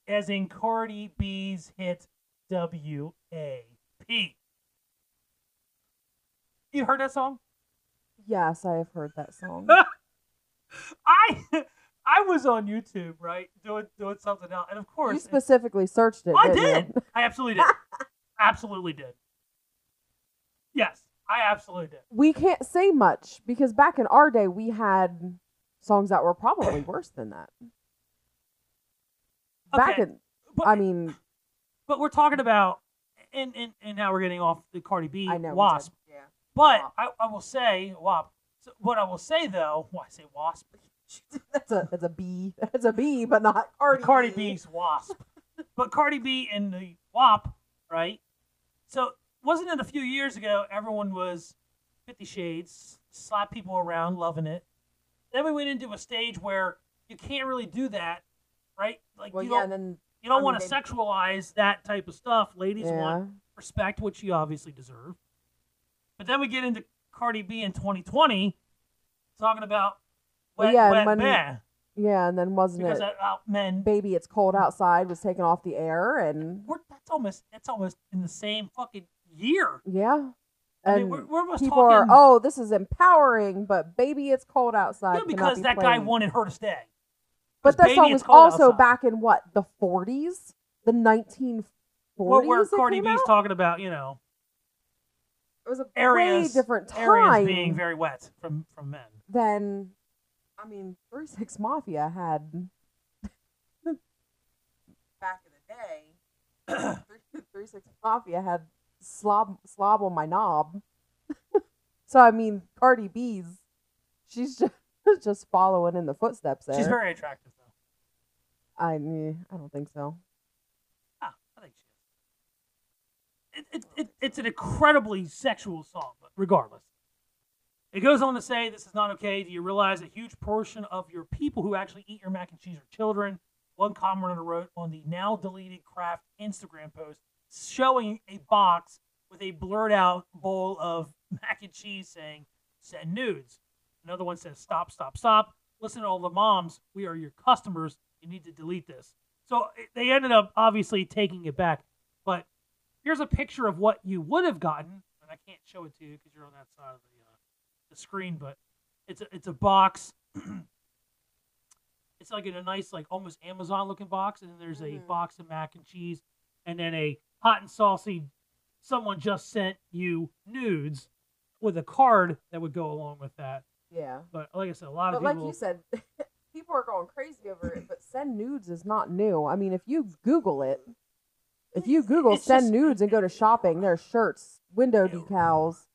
as in Cardi B's hit W.A.P. You heard that song? Yes, I have heard that song. I I was on YouTube, right, doing doing something else, and of course, you specifically searched it. I didn't you? I absolutely did. absolutely did. Yes, I absolutely did. We can't say much because back in our day we had songs that were probably worse than that. Back Okay, in, But, I mean, but we're talking about, and, and and now we're getting off the Cardi B I know. Wasp. Yeah. But WAP. I, I will say WAP. So what I will say though, why I say Wasp? that's a that's a B. That's a B, but not Cardi. Cardi B. B's Wasp. but Cardi B and the WAP, right? So wasn't it a few years ago everyone was Fifty Shades, slap people around, loving it. Then we went into a stage where you can't really do that, right? Like Well, you yeah, don't then you don't I mean, want to they- sexualize that type of stuff. Ladies yeah, want respect, which you obviously deserve. But then we get into Cardi B in 2020, talking about wet, yeah, and wet when- yeah, and then wasn't because it? that, uh, men Baby, it's cold outside was taken off the air, and we're, that's almost that's almost in the same fucking year. yeah, I mean, we're, we're people are talking oh, this is empowering, but baby, it's cold outside. yeah, because be that guy wanted her to stay. But that Baby, song was also Outside. back in what the 40s, the 1940s. Well, where it Cardi B's out? talking about you know It was a areas different time areas being very wet from from men. than. I mean, Three Six Mafia had Back in the day, Three, Three Six Mafia had slob slob on my knob. so I mean, Cardi B's, she's just just following in the footsteps there. She's very attractive though. I eh, I don't think so. Ah, I think she is. It, it, it, it's an incredibly sexual song, but regardless. It goes on to say, This is not okay. Do you realize a huge portion of your people who actually eat your mac and cheese are children? One commenter wrote on the now deleted Kraft Instagram post showing a box with a blurred out bowl of mac and cheese saying, Send nudes. Another one says, Stop, stop, stop. Listen to all the moms. We are your customers. You need to delete this. So they ended up obviously taking it back. But here's a picture of what you would have gotten, and I can't show it to you because you're on that side of the the screen. But it's a it's a box. it's like in a nice like almost Amazon looking box, and then there's a Mm-hmm. Mhm. box of mac and cheese, and then a hot and saucy. Someone just sent you nudes with a card that would go along with that. Yeah. But like I said, a lot But of like people. you said, people are going crazy over it. But send nudes is not new. I mean, if you Google it, if you Google It's send just- nudes and go to shopping, there's shirts, window decals.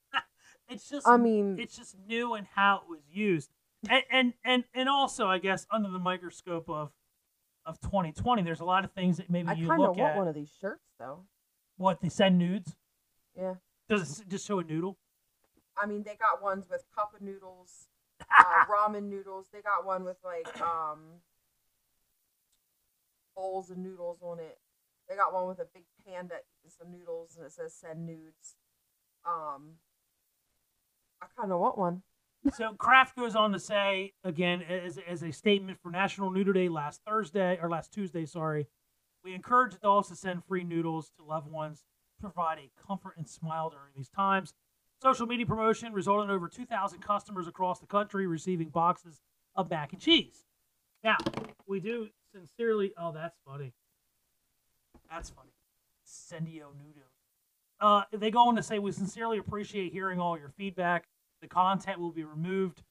It's just I mean, it's just new and how it was used and and and, and also i guess under the microscope of of 2020 there's a lot of things that maybe I you kind of look want at one of these shirts though. what they send nudes Yeah. does it just show a noodle I mean, they got ones with cup of noodles, uh, ramen noodles. They got one with like um bowls of noodles on it. They got one with a big panda eating some noodles, and it says "send nudes." Um, I kind of want one. so kraft goes on to say again as, as a statement for national noodle day last thursday or last tuesday sorry we encourage adults to send free noodles to loved ones to provide a comfort and smile during these times social media promotion resulted in over 2,000 customers across the country receiving boxes of mac and cheese. Now, we do sincerely. Oh, that's funny. That's funny. Sendio Nudo. Uh, they go on to say, We sincerely appreciate hearing all your feedback. The content will be removed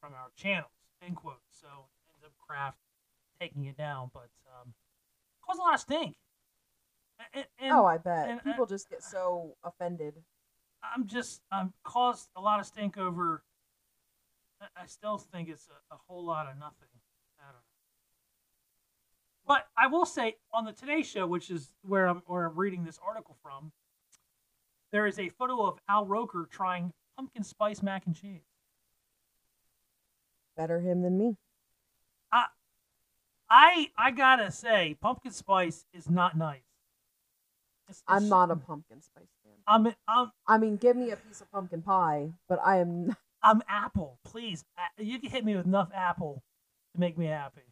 from our channels. End quote. So ends up Kraft taking it down, but um, caused a lot of stink. And, and oh, I bet and- people just get so offended. I'm just I'm caused a lot of stink over. I- I still think it's a, a whole lot of nothing. I don't know. But I will say on the Today Show, which is where I'm where I'm reading this article from, there is a photo of Al Roker trying pumpkin spice mac and cheese. Better him than me. I I I gotta say, pumpkin spice is not nice. It's- I'm it's- not a pumpkin spice fan. I'm I'm I mean, give me a piece of pumpkin pie, but I am. I'm apple, please. You can hit me with enough apple to make me happy.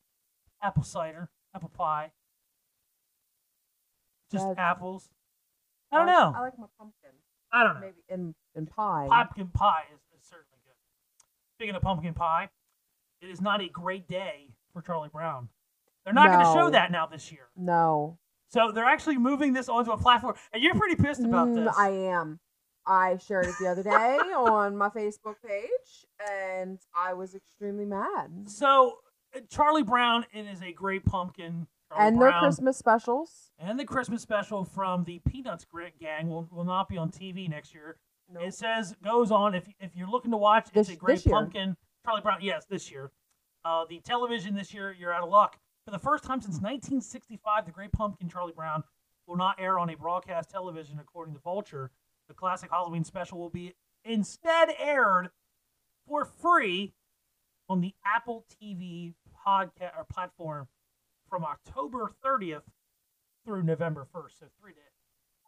Apple cider, apple pie, just That's- apples. I don't know. I like my pumpkin. I don't know. Maybe in in pie. Pumpkin pie is, is certainly good. Speaking of pumpkin pie, it is not a great day for Charlie Brown. They're not going to show that now this year. No, So they're actually moving this onto a platform, and you're pretty pissed about Mm, this. I am. I shared it the other day on my Facebook page, and I was extremely mad. So uh, Charlie Brown, it is a great pumpkin. Charlie and their Christmas specials. And the Christmas special from the Peanuts Grit Gang will, will not be on TV next year. Nope. It says goes on if if you're looking to watch, it's This- a great pumpkin. Charlie Brown, yes, this year. Uh, the television this year, you're out of luck. For the first time since 1965, the Great Pumpkin Charlie Brown will not air on a broadcast television, according to Vulture. The classic Halloween special will be instead aired for free on the Apple TV podcast or platform from October 30th through November 1st. So three days.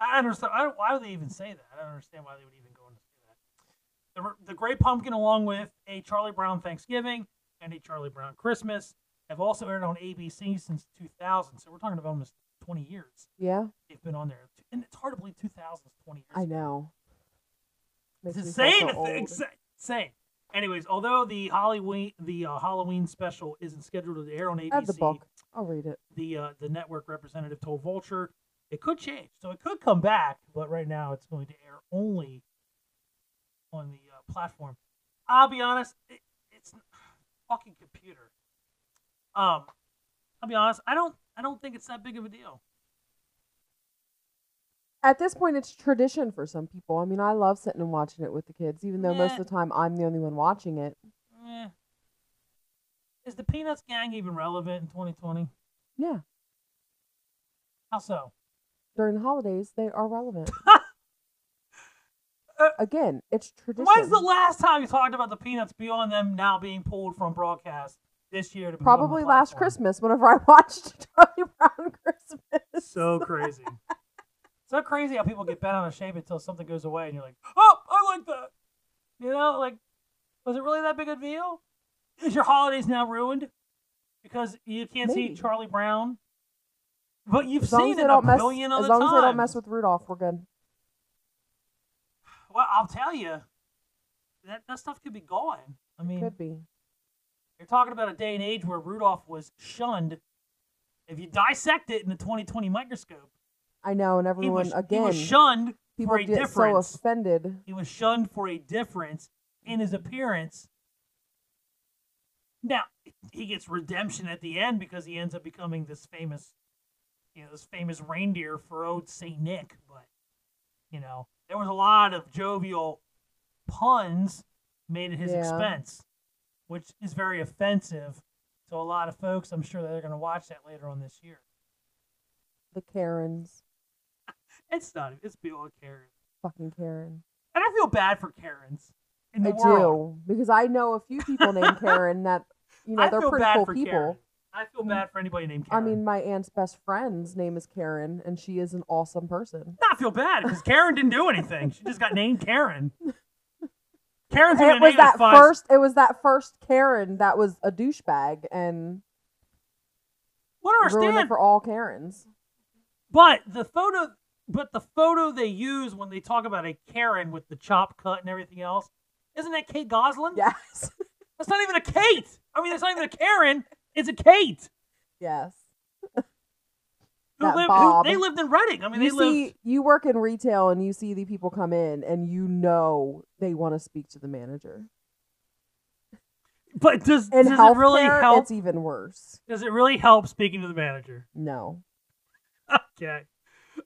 I understand. I don't, why would they even say that? I don't understand why they would even go into say that. The, the Great Pumpkin, along with a Charlie Brown Thanksgiving and a Charlie Brown Christmas, have also aired on ABC since 2000. So we're talking about almost 20 years Yeah, they've been on there. And it's hard to believe 2000 is 20 years. I know. It's Makes me feel insane. so to insane. Anyways, although the Halloween the uh, Halloween special isn't scheduled to air on ABC, have the book. I'll read it. the uh, the network representative told Vulture it could change. So it could come back, but right now it's going to air only on the uh, platform. I'll be honest, it, it's fucking computer. Um, I'll be honest, I don't I don't think it's that big of a deal. At this point, it's tradition for some people. I mean, I love sitting and watching it with the kids, even though most of the time I'm the only one watching it. Eh. Is the Peanuts gang even relevant in 2020? Yeah, How so? during the holidays, they are relevant. Uh, Again, it's tradition. When's the last time you talked about the Peanuts beyond them now being pulled from broadcast this year? To be put on the Probably last platform? Christmas, whenever I watched Charlie Brown Christmas. So crazy. So crazy how people get bent out of shape until something goes away and you're like, oh, I like that. You know, like, was it really that big a deal? Is your holidays now ruined because you can't see Charlie Brown? But you've as seen it a mess, billion as long times. as they don't mess with Rudolph, we're good. Well, I'll tell you, that that stuff could be gone. I mean, Could be. you're talking about a day and age where Rudolph was shunned. If you dissect it in the 2020 microscope, I know, and everyone was, again, he was shunned people for a get so difference. offended. he was shunned for a difference in his appearance. Now he gets redemption at the end because he ends up becoming this famous, you know, this famous reindeer for old Saint Nick. But you know, there was a lot of jovial puns made at his Yeah. expense, which is very offensive to a lot of folks. I'm sure that they're going to watch that later on this year. The Karens, It's not. It's beyond Karen, fucking Karen. and I feel bad for Karens in the I world. do because I know a few people named Karen that you know I they're pretty cool people. Karen. I feel mm. bad for anybody named Karen. I mean, my aunt's best friend's name is Karen, and she is an awesome person. I feel bad because Karen didn't do anything. She just got named Karen. Karen's It was that first. It was that first Karen that was a douchebag and What I ruined it understand, for all Karens. but the photo, but the photo they use when they talk about a Karen with the chop cut and everything else, isn't that Kate Gosselin? Yes. That's not even a Kate. I mean, it's not even a Karen. It's a Kate. yes. Who lived. Who, they lived in Reading. I mean, you they see, lived. you work in retail and you see the people come in and you know they want to speak to the manager. But does does it really help? it's even worse. Does it really help speaking to the manager? No. Okay.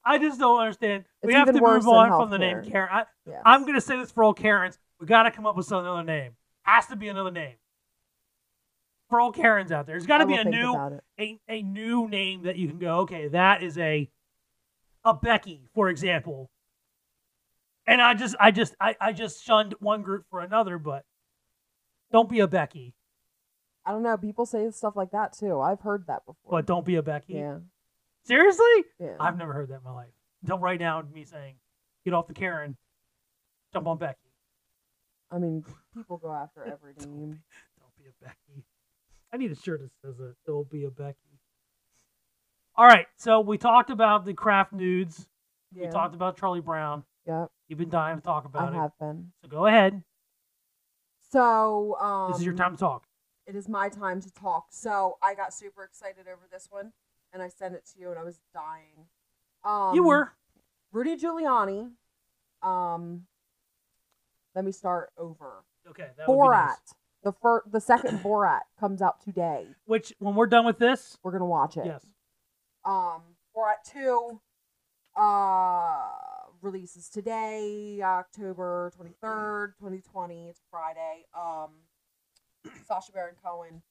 I just don't understand. we have to move on from the name. Karen. I, Yes. I'm going to say this for all Karens. We got to come up with some other name. Has to be another name. For all Karens out there, there's got to be a new a, a new name that you can go. Okay, that is a a Becky, for example. And I just I just I, I just shunned one group for another, but don't be a Becky, I don't know. People say stuff like that too. I've heard that before. but don't be a Becky. yeah. Seriously? Yeah. I've never heard that in my life. Until right now, me saying, "Get off the Karen, jump on Becky." I mean, people go after every name. Don't be a Becky. I need a shirt that says it. Don't be a Becky. All right, so we talked about the craft nudes. Yeah. We talked about Charlie Brown. Yep. You've been dying to talk I about it. have been. So go ahead. So, um, This is your time to talk. It is my time to talk. So I got super excited over this one, and I sent it to you, and I was dying. Um, you were. Rudy Giuliani. Um, let me start over. Okay, that Borat. nice. The first, the second Borat comes out today. Which, when we're done with this, We're gonna watch it. yes. Um, Borat two, uh, releases today, October twenty third, twenty twenty. It's Friday. Um, Sacha Baron Cohen,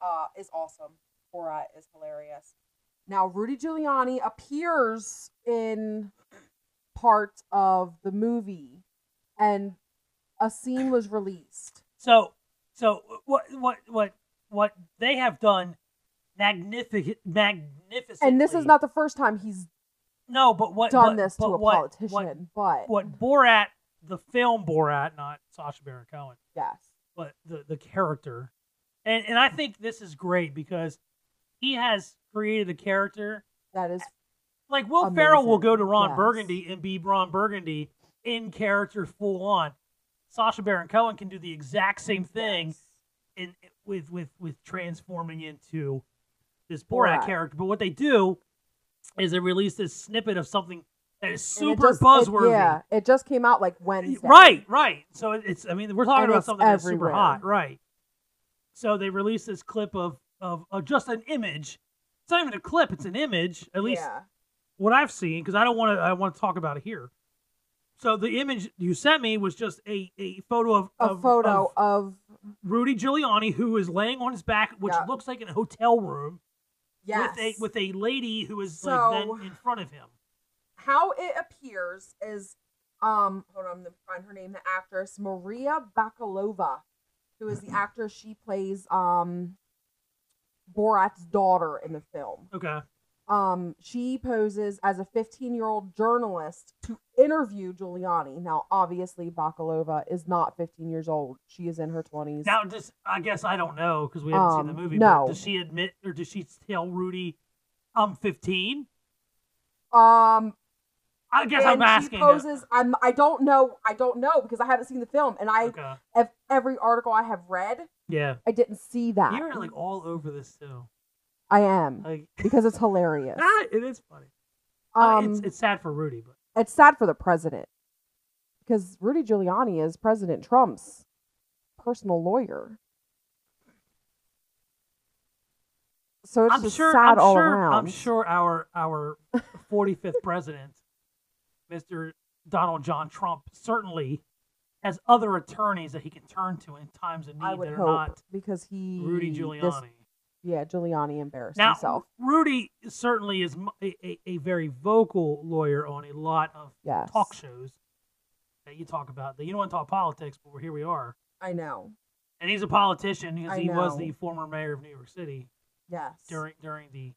uh, is awesome. Borat is hilarious. Now Rudy Giuliani appears in part of the movie, and a scene was released. So, so what, what, what, what they have done, magnificent, magnificent. And this is not the first time he's no, but what done but- this to a what- politician. but What, what Borat, the film Borat, not Sacha Baron Cohen, yes, but the the character, and and I think this is great because he has created a character that is like Will Ferrell will go to Ron Yes. Burgundy and be Ron Burgundy in character full on. Sacha Baron Cohen can do the exact same thing yes. in with with with transforming into this Borat, Borat. character. But what they do is they release this snippet of something that is super just- it- buzzworthy. yeah, it just came out like Wednesday. Right, right. So it's I mean we're talking And about something that's super hot, right? So they released this clip of, of of just an image. It's not even a clip; it's an image. At least Yeah. what I've seen, because I don't want to. I want to talk about it here. So the image you sent me was just a, a photo of A of, photo of of Rudy Giuliani who is laying on his back, which Yeah. looks like in a hotel room yes. with a with a lady who is So- like then in front of him. How it appears is um hold on, I'm find her name, the actress Maria Bakalova, who is the actress she plays um Borat's daughter in the film. Okay. Um, she poses as a 15 year old journalist to interview Giuliani. Now, obviously, Bakalova is not 15 years old. She is in her 20s. Now, just I guess I don't know because we haven't seen the Um, movie. no. Does she admit or does she tell Rudy, "I'm 15"? um, I guess I'm asking. She poses. I'm. I don't know. I don't know because I haven't seen the film, and I okay. ev- every article I have read, Yeah. I didn't see that. You're like all over this too. I am Like because it's hilarious. ah, it is funny. Uh, Um, it's it's sad for Rudy, but it's sad for the president because Rudy Giuliani is President Trump's personal lawyer. So it's I'm just sure. sad I'm all sure. around. I'm sure our our 45th president, Mr. Donald John Trump, certainly has other attorneys that he can turn to in times of need I would that are hope not because he Rudy this- Giuliani. yeah, Giuliani embarrassed Now, himself. Rudy certainly is a a very vocal lawyer on a lot of Yes, talk shows that you talk about. That you don't want to talk politics, but we're, here we are. I know. And he's a politician because he was the former mayor of New York City Yes. during during the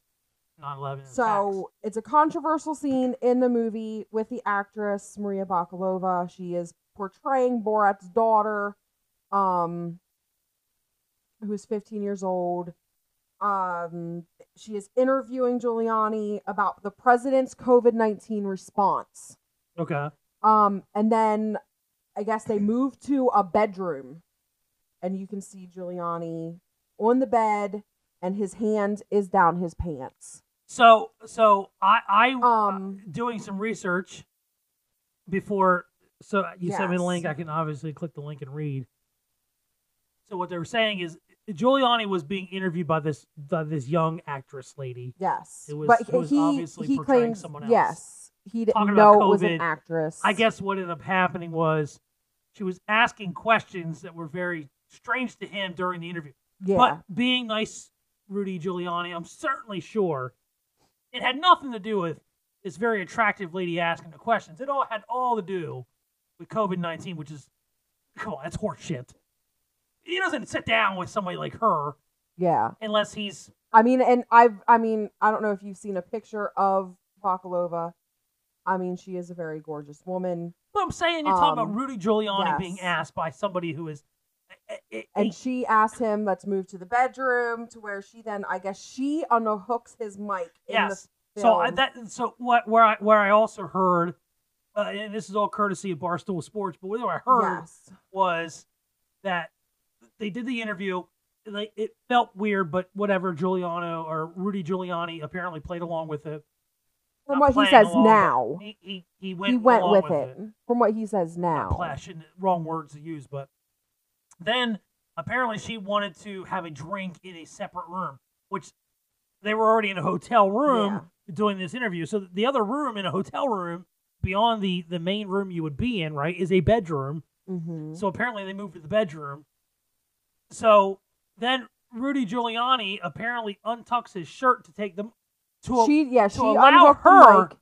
9/11 attacks. So it's a controversial scene in the movie with the actress Maria Bakalova. She is portraying Borat's daughter, um, who is 15 years old. um, she is interviewing Giuliani about the president's COVID nineteen response. Okay. Um, and then I guess they move to a bedroom, and you can see Giuliani on the bed, and his hand is down his pants. So so I I Um, doing some research before. So uh, you sent me the link. I can obviously click the link and read. So what they were saying is Giuliani was being interviewed by this by this young actress lady. yes, It was- but it was he obviously he portraying claims someone else. yes, he didn't Talking know it was an actress. I guess what ended up happening was she was asking questions that were very strange to him during the interview. yeah, But being nice, Rudy Giuliani, I'm certainly sure it had nothing to do with this very attractive lady asking the questions. It all had all to do with COVID 19, which is, come on, that's horseshit. He doesn't sit down with somebody like her yeah. unless he's. I mean, and I've, I mean, I don't know if you've seen a picture of Bakalova. I mean, she is a very gorgeous woman, But I'm saying you're talking Um, about Rudy Giuliani yes. being asked by somebody who is. a- a- a- and eh. she asked him, "Let's move to the bedroom," to where she then, I guess, she unhooks his mic. In yes. The So I, that so what where I where I also heard, uh, and this is all courtesy of Barstool Sports, but what I heard yes, was that they did the interview. Like it felt weird, but whatever. Giuliano or Rudy Giuliani apparently played along with it. from what he says now, he he, he went he went along with, it. From what he says now, wrong words to use, but then apparently she wanted to have a drink in a separate room, which they were already in a hotel room doing this interview. So the other room in a hotel room beyond the the main room you would be in, right, is a bedroom. hmm So apparently they moved to the bedroom. So then Rudy Giuliani apparently untucks his shirt to take them to a, she yeah to she allow her mic,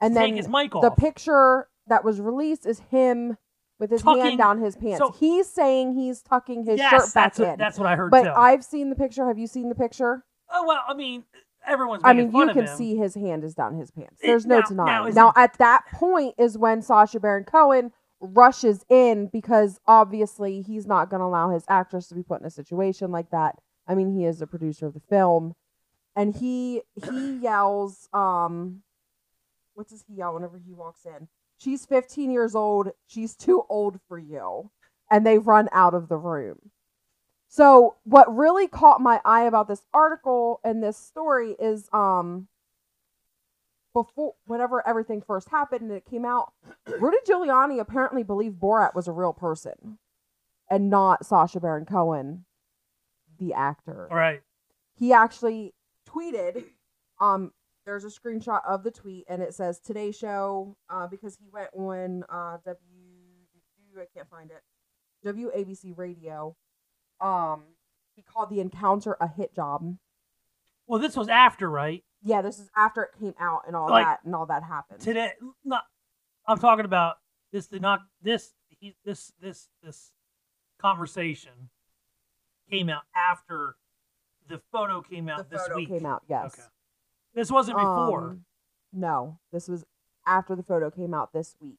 and then his mic the picture that was released is him with his Tucking- hand down his pants. so- he's saying he's tucking his yes, shirt back that's in. that's what I heard but too. I've seen the picture. Have you seen the picture? oh well, I mean, everyone's. I mean, you can see his hand is down his pants. There's no now- denying. now Now, at that point is when Sacha Baron Cohen rushes in because obviously he's not going to allow his actress to be put in a situation like that. I mean, he is the producer of the film, and he he yells, um, what does he yell whenever he walks in? She's 15 years old. She's too old for you, and they run out of the room. So what really caught my eye about this article and this story is um before whenever everything first happened and it came out, Rudy Giuliani apparently believed Borat was a real person and not Sacha Baron Cohen, the actor. All right. He actually tweeted, um, there's a screenshot of the tweet and it says Today Show, uh, because he went on uh W I can't find it. WABC radio. Um he called the encounter a hit job. Well, this was after, right? Yeah, this is after it came out and all Like, that and all that happened. Today, not. I'm talking about this. Did not this. He, this this this conversation came out after the photo came out the this photo week. came out, yes. Okay. This wasn't before. Um, no, this was after the photo came out this week.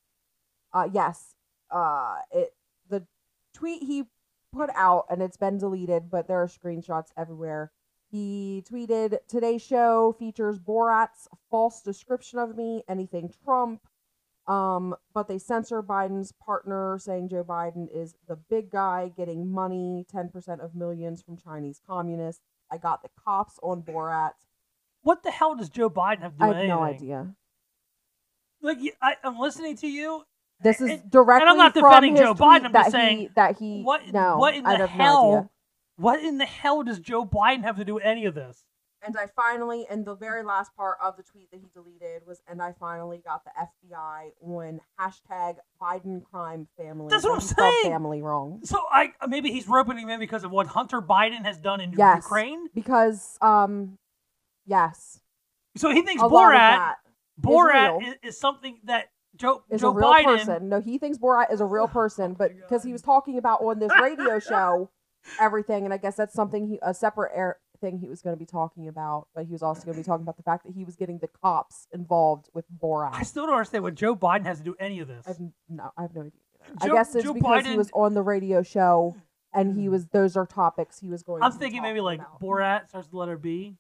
Uh yes. Uh it the tweet he put out and it's been deleted, but there are screenshots everywhere. He tweeted today's show features Borat's false description of me, anything Trump. Um, but they censor Biden's partner, saying Joe Biden is the big guy getting money, 10% of millions from Chinese communists. I got the cops on Borat. what the hell does Joe Biden have to do I have no idea. Like I, I'm listening to you. This is directly and I'm not from defending his Joe tweet Biden, I'm just saying, he, that he What no, what in I the have no hell? what in the hell does Joe Biden have to do with any of this? And I finally, and the very last part of the tweet that he deleted was, and I finally got the FBI on hashtag Biden crime family. That's what I'm saying. Family wrong So I maybe he's roping him in because of what Hunter Biden has done in Yes. Ukraine. because um, yes, So he thinks a Borat Borat is, is something that Joe is Joe a real Biden person. No, he thinks Borat is a real person, but oh because he was talking about on this radio show everything, and I guess that's something he a separate air thing he was going to be talking about, but he was also going to be talking about the fact that he was getting the cops involved with Borat. I still don't understand what Joe Biden has to do any of this. I've no, I have no idea. Joe- I guess it's Joe because he was on the radio show and he was those are topics he was going. I'm thinking maybe like about. Borat starts with the letter B.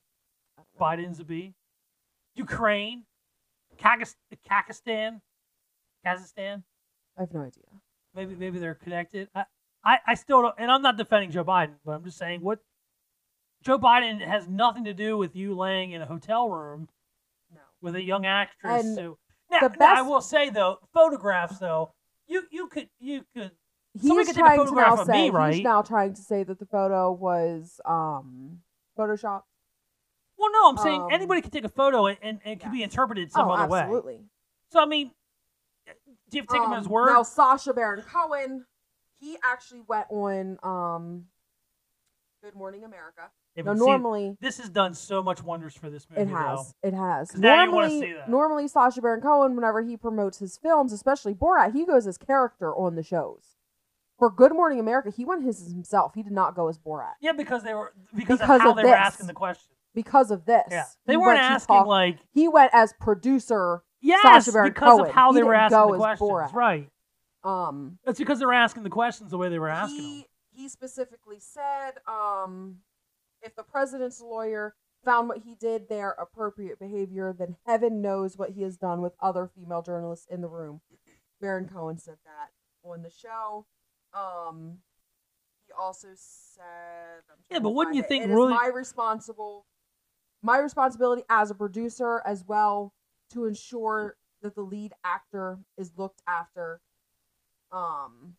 Biden's a B, Ukraine, Kakis- Kakistan, Kazakhstan. I have no idea. Maybe maybe they're connected. I, I, I still don't, and I'm not defending Joe Biden, but I'm just saying what Joe Biden has nothing to do with you laying in a hotel room No. with a young actress. And who, now, the now, I will say though, photographs though, you you could you could Somebody He's could take a trying to photograph now of say me, right? he's now trying to say that the photo was um Photoshop. well no, I'm saying Um, anybody can take a photo and, and, could be interpreted some oh, other way. absolutely. So I mean, do you have to take him Um, word? Now Sacha Baron Cohen, he actually went on um Good Morning America. Yeah, Now normally this has done so much wonders for this movie. it has. It has. 'Cause now you wanna Normally, see that. normally Sacha Baron Cohen, whenever he promotes his films, especially Borat, he goes as character on the shows. For Good Morning America, he went his as himself. He did not go as Borat Yeah, because they were because, Because of how of they were this. asking the question. because of this. Yeah, they He weren't asking talk- like he went as producer. Yes Sacha Baron because Cohen. of how He they were asking the questions. Borat. Right. Um, That's because they were asking the questions the way they were asking them. he he specifically said, um, if the president's lawyer found what he did there appropriate behavior, then heaven knows what he has done with other female journalists in the room. Baron Cohen said that on the show. Um, he also said, Yeah, but wouldn't you it. think It is really- my responsible, my responsibility as a producer as well to ensure that the lead actor is looked after. Um,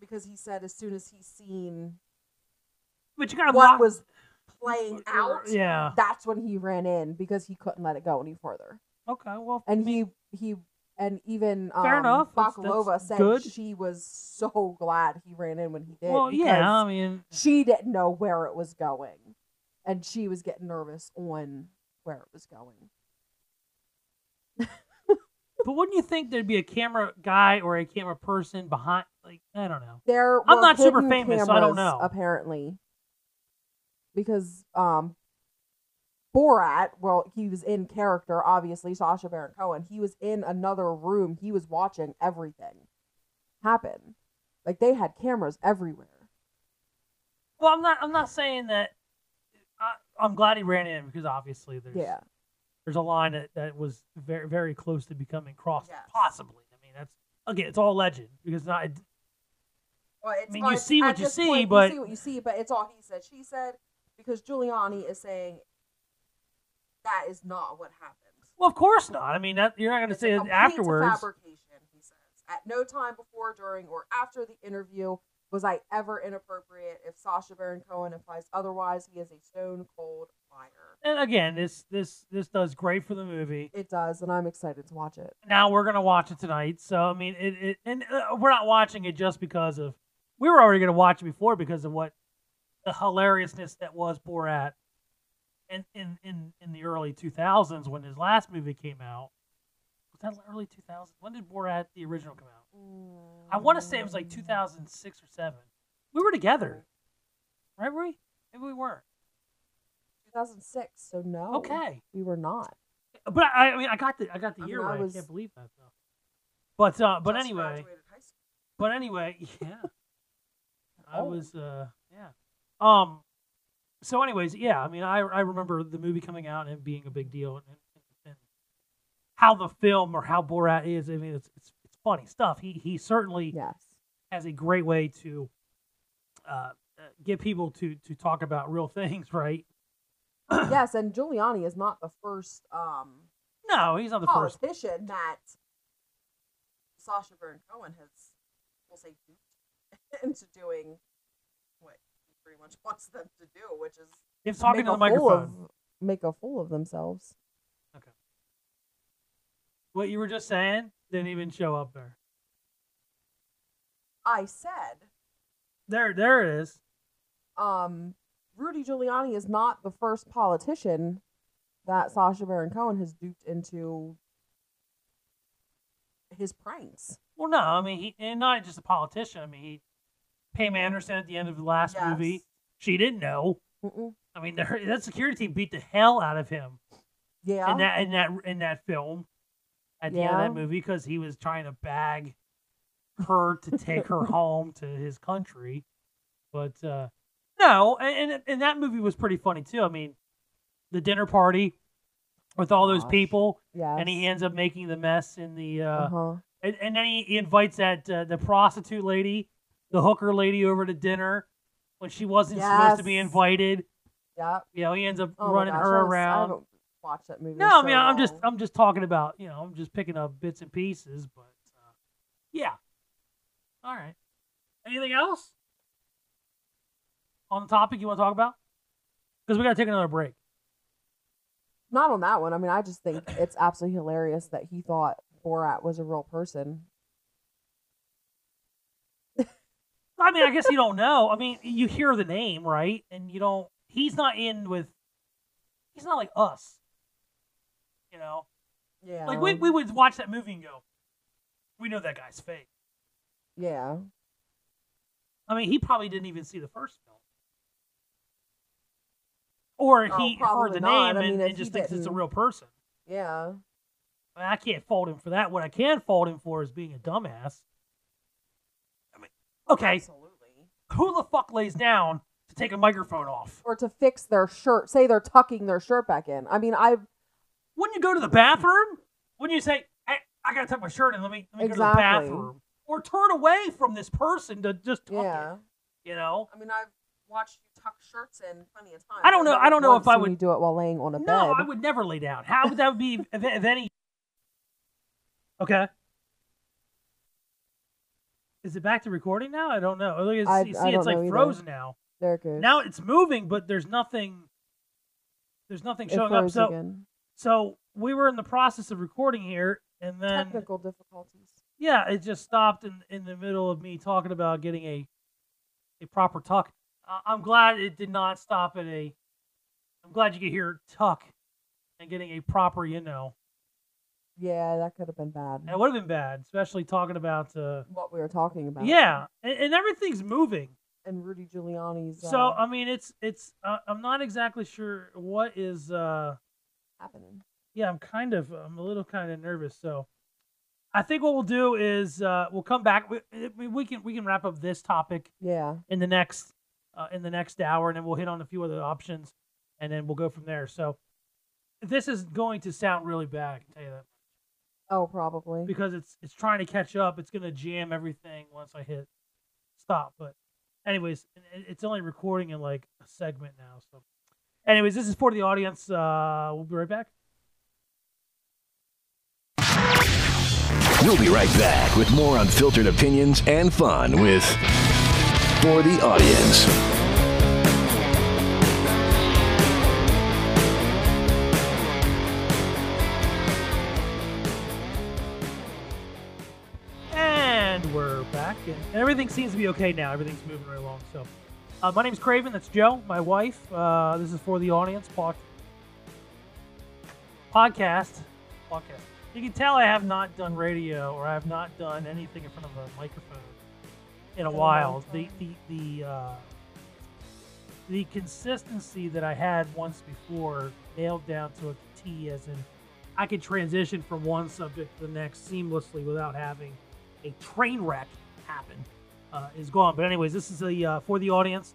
because he said as soon as he's seen But you gotta what lock- was playing out, Yeah. that's when he ran in because he couldn't let it go any further. Okay. Well, And he he and even um, Fair enough. Bakalova that's said good. she was so glad he ran in when he did. well, yeah. I mean, she didn't know where it was going, and she was getting nervous on where it was going. But wouldn't you think there'd be a camera guy or a camera person behind? Like, I don't know. There I'm not super famous, so I don't know. Apparently, because um, Borat, well, he was in character. Obviously, Sacha Baron Cohen. He was in another room. He was watching everything happen. Like they had cameras everywhere. Well, I'm not. I'm not saying that. I, I'm glad he ran in because obviously there's Yeah, there's a line that, that was very very close to becoming crossed. Yes. Possibly. I mean, that's again, it's all legend because not. Well, it's, mean, well, you it's- see what you see, point, but- you see what you see, but it's all he said. She said because Giuliani is saying that is not what happened. Well, of course not. I mean, that, you're not going to say it afterwards. Fabrication, he says. At no time before, during, or after the interview was I ever inappropriate. If Sacha Baron Cohen implies otherwise, he is a stone cold liar. And again, this this this does great for the movie. it does, and I'm excited to watch it. Now we're gonna watch it tonight. So I mean, it, it and uh, we're not watching it just because of we were already gonna watch it before because of what the hilariousness that was Borat in in in, in the early 2000s when his last movie came out. Was that early 2000s? When did Borat the original come out? I want to say it was like 2006 or seven. We were together, right? Were we? Maybe we weren't. 2006. So no. Okay. we were not. But I, I mean, I got the I got the I year mean, I right. was- I can't believe that though. But uh, but Just anyway, graduated high school. but anyway, yeah. I Oh. was uh yeah. Um. So, anyways, yeah. I mean, I I remember the movie coming out and it being a big deal, and, and, and how the film or how Borat is. I mean, it's it's, it's funny stuff. He he certainly Yes. has a great way to uh, uh, get people to to talk about real things, right? Yes, and Giuliani is not the first um No, he's not the first. politician that Sacha Baron Cohen has, we'll say, duped into doing what he pretty much wants them to do, which is He's talking to the microphone. of make a fool of themselves. Okay. What you were just saying didn't even show up there. I said, There, there it is. um, Rudy Giuliani is not the first politician that Sacha Baron Cohen has duped into his pranks. Well, no, I mean, he and not just a politician. I mean, he, Pam Anderson at the end of the last Yes. movie, she didn't know. Mm-mm. I mean, the, that security team beat the hell out of him Yeah. in that in that in that film at the end of that movie because he was trying to bag her to take her home to his country. But uh, no, and, and that movie was pretty funny too. I mean, the dinner party with all those Gosh. people, Yes. and he ends up making the mess in the. Uh, Uh-huh. and, and then he, he invites that uh, the prostitute lady, the hooker lady, over to dinner when she wasn't supposed to be invited. Yeah. You know, he ends up Oh running gosh, her I was- I around. haven't watched that movie. No, I so mean I'm just. I'm just talking about you know I'm just picking up bits and pieces, but uh, yeah. All right. Anything else on the topic you want to talk about? Because we got to take another break. not on that one. I mean, I just think it's absolutely hilarious that he thought Borat was a real person. I mean, I guess you don't know. I mean, you hear the name, right? And you don't. He's not in with. He's not like us. You know, Yeah. like we we would watch that movie and go, we know that guy's fake. Yeah. I mean, he probably didn't even see the first film. Or Oh, he heard the not. name I mean, and, and just thinks it's a real person. Yeah. I, mean, I can't fault him for that. What I can fault him for is being a dumbass. I mean, okay, Absolutely. who the fuck lays down to take a microphone off? Or to fix their shirt. Say they're tucking their shirt back in. I mean, I've Wouldn't you go to the bathroom? Wouldn't you say, hey, I gotta tuck my shirt in, let me, let me go to the bathroom? Or turn away from this person to just tuck yeah. it, you know? I mean, I've watched you tuck shirts in plenty of times. I don't know- I've don't know if I seen would- do it while laying on a No, bed. I would never lay down. How would that be if, if any? Okay. Is it back to recording now? I don't know. Look, it's, I- you see, I it's don't like know either. frozen now. There it goes. Now it's moving, but there's nothing. There's nothing it showing up. So, again. so we were in the process of recording here, and then Technical difficulties. yeah, it just stopped in in the middle of me talking about getting a a proper tuck. Uh, I'm glad it did not stop at a. I'm glad you could hear tuck and getting a proper, you know. Yeah, that could have been bad. It would have been bad, especially talking about. Uh, What we were talking about. yeah, and, and everything's moving. And Rudy Giuliani's So uh, I mean, it's it's. Uh, I'm not exactly sure what is. Uh, happening. yeah, I'm kind of. I'm a little kind of nervous. So, I think what we'll do is uh, we'll come back. We, we, we can we can wrap up this topic Yeah. in the next uh, in the next hour, and then we'll hit on a few other options, and then we'll go from there. So, this is going to sound really bad. I can tell you that Oh, probably. because it's it's trying to catch up. It's going to jam everything once I hit stop. But, anyways, it's only recording in like a segment now. So, anyways, this is for the audience. Uh, we'll be right back. We'll be right back with more unfiltered opinions and fun with For the Audience. And we're back, and everything seems to be okay now. Everything's moving right along. So, uh, my name's Craven. That's Joe, my wife. Uh, this is for the audience pod- podcast. Podcast. You can tell I have not done radio or I have not done anything in front of a microphone in a while. The the the uh, the consistency that I had once before nailed down to a T, as in I could transition from one subject to the next seamlessly without having a train wreck happen uh, is gone. But anyways, this is the uh, for the audience,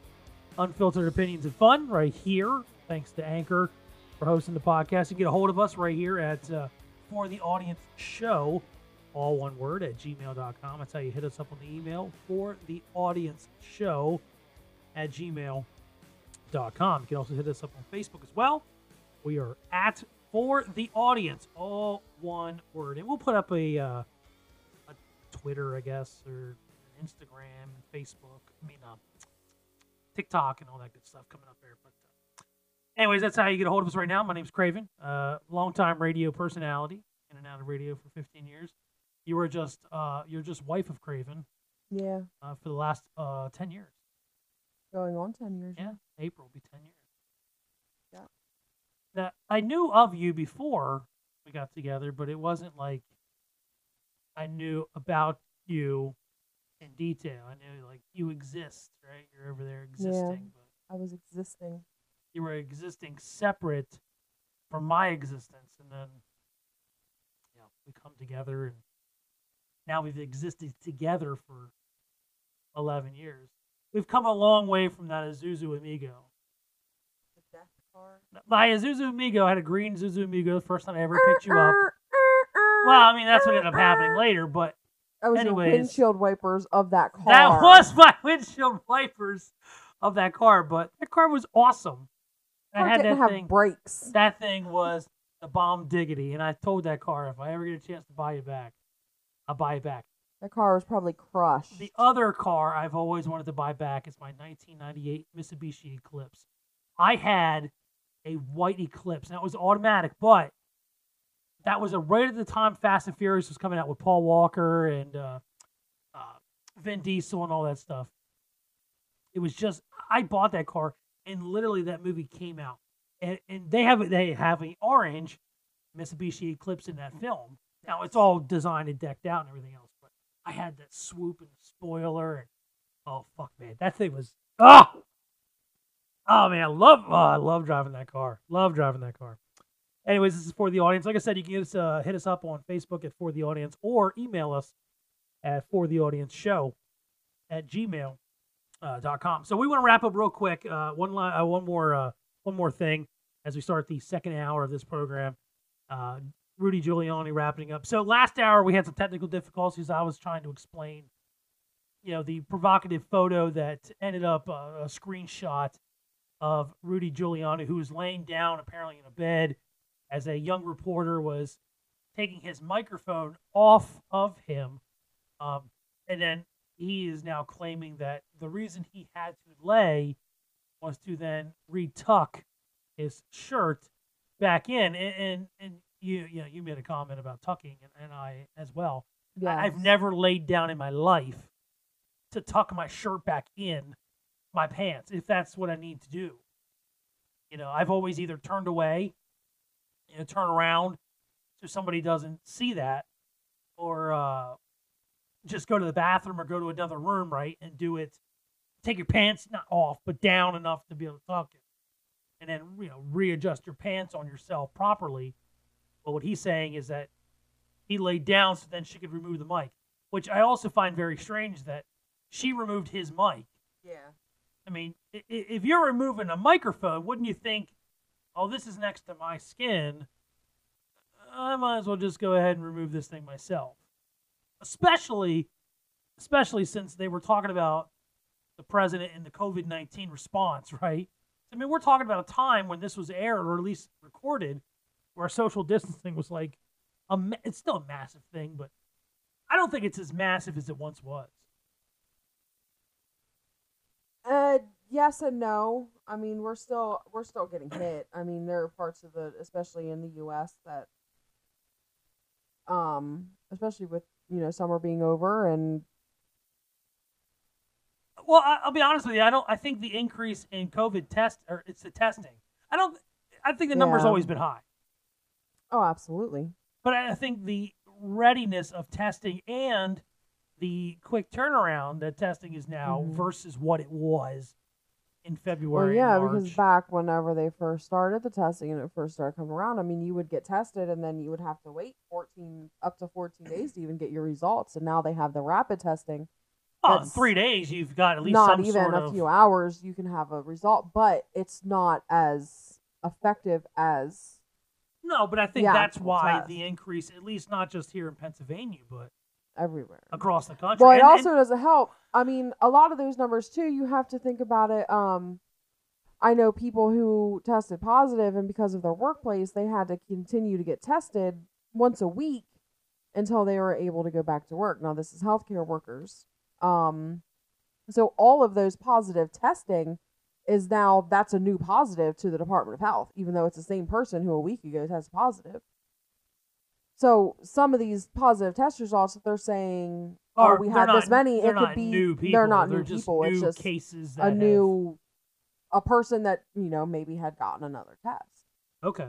unfiltered opinions and fun right here. Thanks to Anchor for hosting the podcast. You get a hold of us right here at uh, for the audience show, all one word at gmail.com. That's how you hit us up on the email for the audience show at gmail.com. You can also hit us up on Facebook as well. We are at for the audience, all one word, and we'll put up a uh, a Twitter, I guess, or Instagram and Facebook. I mean, uh, TikTok and all that good stuff coming up there. But uh, anyways, that's how you get a hold of us right now. My name's Craven, uh, longtime radio personality, in and out of radio for 15 years. You were just uh, you're just wife of Craven Yeah. uh, for the last uh, 10 years. Going on 10 years. Yeah, April will be 10 years. Yeah. Now, I knew of you before we got together, but it wasn't like I knew about you in detail. I knew like you exist, right? You're over there existing, but I was existing. you were existing separate from my existence, and then you know we come together, and now we've existed together for eleven years. we've come a long way from that Isuzu Amigo. The death car. My Isuzu Amigo had a green Isuzu Amigo the first time I ever picked you up. Well, I mean that's what ended up happening later, but That was anyways. your windshield wipers of that car. that was my windshield wipers of that car. But that car was awesome. I had didn't that have thing. brakes. That thing was the bomb diggity, and I told that car if I ever get a chance to buy it back, I'll buy it back. That car was probably crushed. The other car I've always wanted to buy back is my 1998 Mitsubishi Eclipse. I had a white Eclipse, and that was automatic, but that was a right at the time Fast and Furious was coming out with Paul Walker and uh, uh, Vin Diesel and all that stuff. It was just I bought that car, and literally that movie came out, and, and they have they have an orange Mitsubishi Eclipse in that film. Now it's all designed and decked out and everything else, but I had that swoop and spoiler and oh fuck man, that thing was ah oh man, I love oh, I love driving that car. Love driving that car. Anyways, this is for the audience. Like I said, you can us, uh, hit us up on Facebook at for the audience or email us at for the audience show at gmail uh, dot com. So we want to wrap up real quick. Uh, one li- uh, one more uh, one more thing as we start the second hour of this program. Rudy Giuliani wrapping up. So last hour we had some technical difficulties. I was trying to explain, you know, the provocative photo that ended up uh, a screenshot of Rudy Giuliani, who was laying down apparently in a bed as a young reporter was taking his microphone off of him. Um, and then he is now claiming that the reason he had to lay was to then retuck his shirt back in. And, and, and you, you know, you made a comment about tucking, and, and I as well. Yes. I- I've never laid down in my life to tuck my shirt back in my pants if that's what I need to do. You know, I've always either turned away, you know, turn around so somebody doesn't see that, or uh, just go to the bathroom or go to another room, right, and do it. Take your pants not off, but down enough to be able to tuck it, and then you know readjust your pants on yourself properly. But what he's saying is that he laid down so then she could remove the mic, which I also find very strange that she removed his mic. Yeah. I mean, if you're removing a microphone, wouldn't you think, oh, this is next to my skin? I might as well just go ahead and remove this thing myself. Especially, especially since they were talking about the president and the COVID 19 response, right? I mean, we're talking about a time when this was aired or at least recorded where social distancing was like, a ma- it's still a massive thing, but I don't think it's as massive as it once was. Uh, yes and no. I mean, we're still we're still getting hit. I mean, there are parts of the, especially in the U.S., that, um, especially with you know summer being over and Well, I, I'll be honest with you. I don't. I think the increase in COVID test or it's the testing. I don't. I think the number's Yeah. always been high, oh, absolutely. but I think the readiness of testing and the quick turnaround that testing is now Mhm. versus what it was in Well, February. yeah, and because back whenever they first started the testing and it first started coming around, I mean, you would get tested and then you would have to wait 14 up to 14 days to even get your results. And now they have the rapid testing. oh, in three days you've got at least Not some even sort a of. few hours, you can have a result, but it's not as effective as no, but I think Yeah, that's why the increase, at least not just here in Pennsylvania, but everywhere. across the country. Well, it And- and- also doesn't help. I mean, a lot of those numbers too. You have to think about it. Um, I know people who tested positive, and because of their workplace, they had to continue to get tested once a week until they were able to go back to work. Now, this is healthcare workers. Um, so all of those positive testing is now that's a new positive to the Department of Health, even though it's the same person who a week ago tested positive. So some of these positive test results that they're saying, oh, we they're had this many, it could be they're not They're new just people. it's new just cases that a have- new a person that you know maybe had gotten another test. Okay,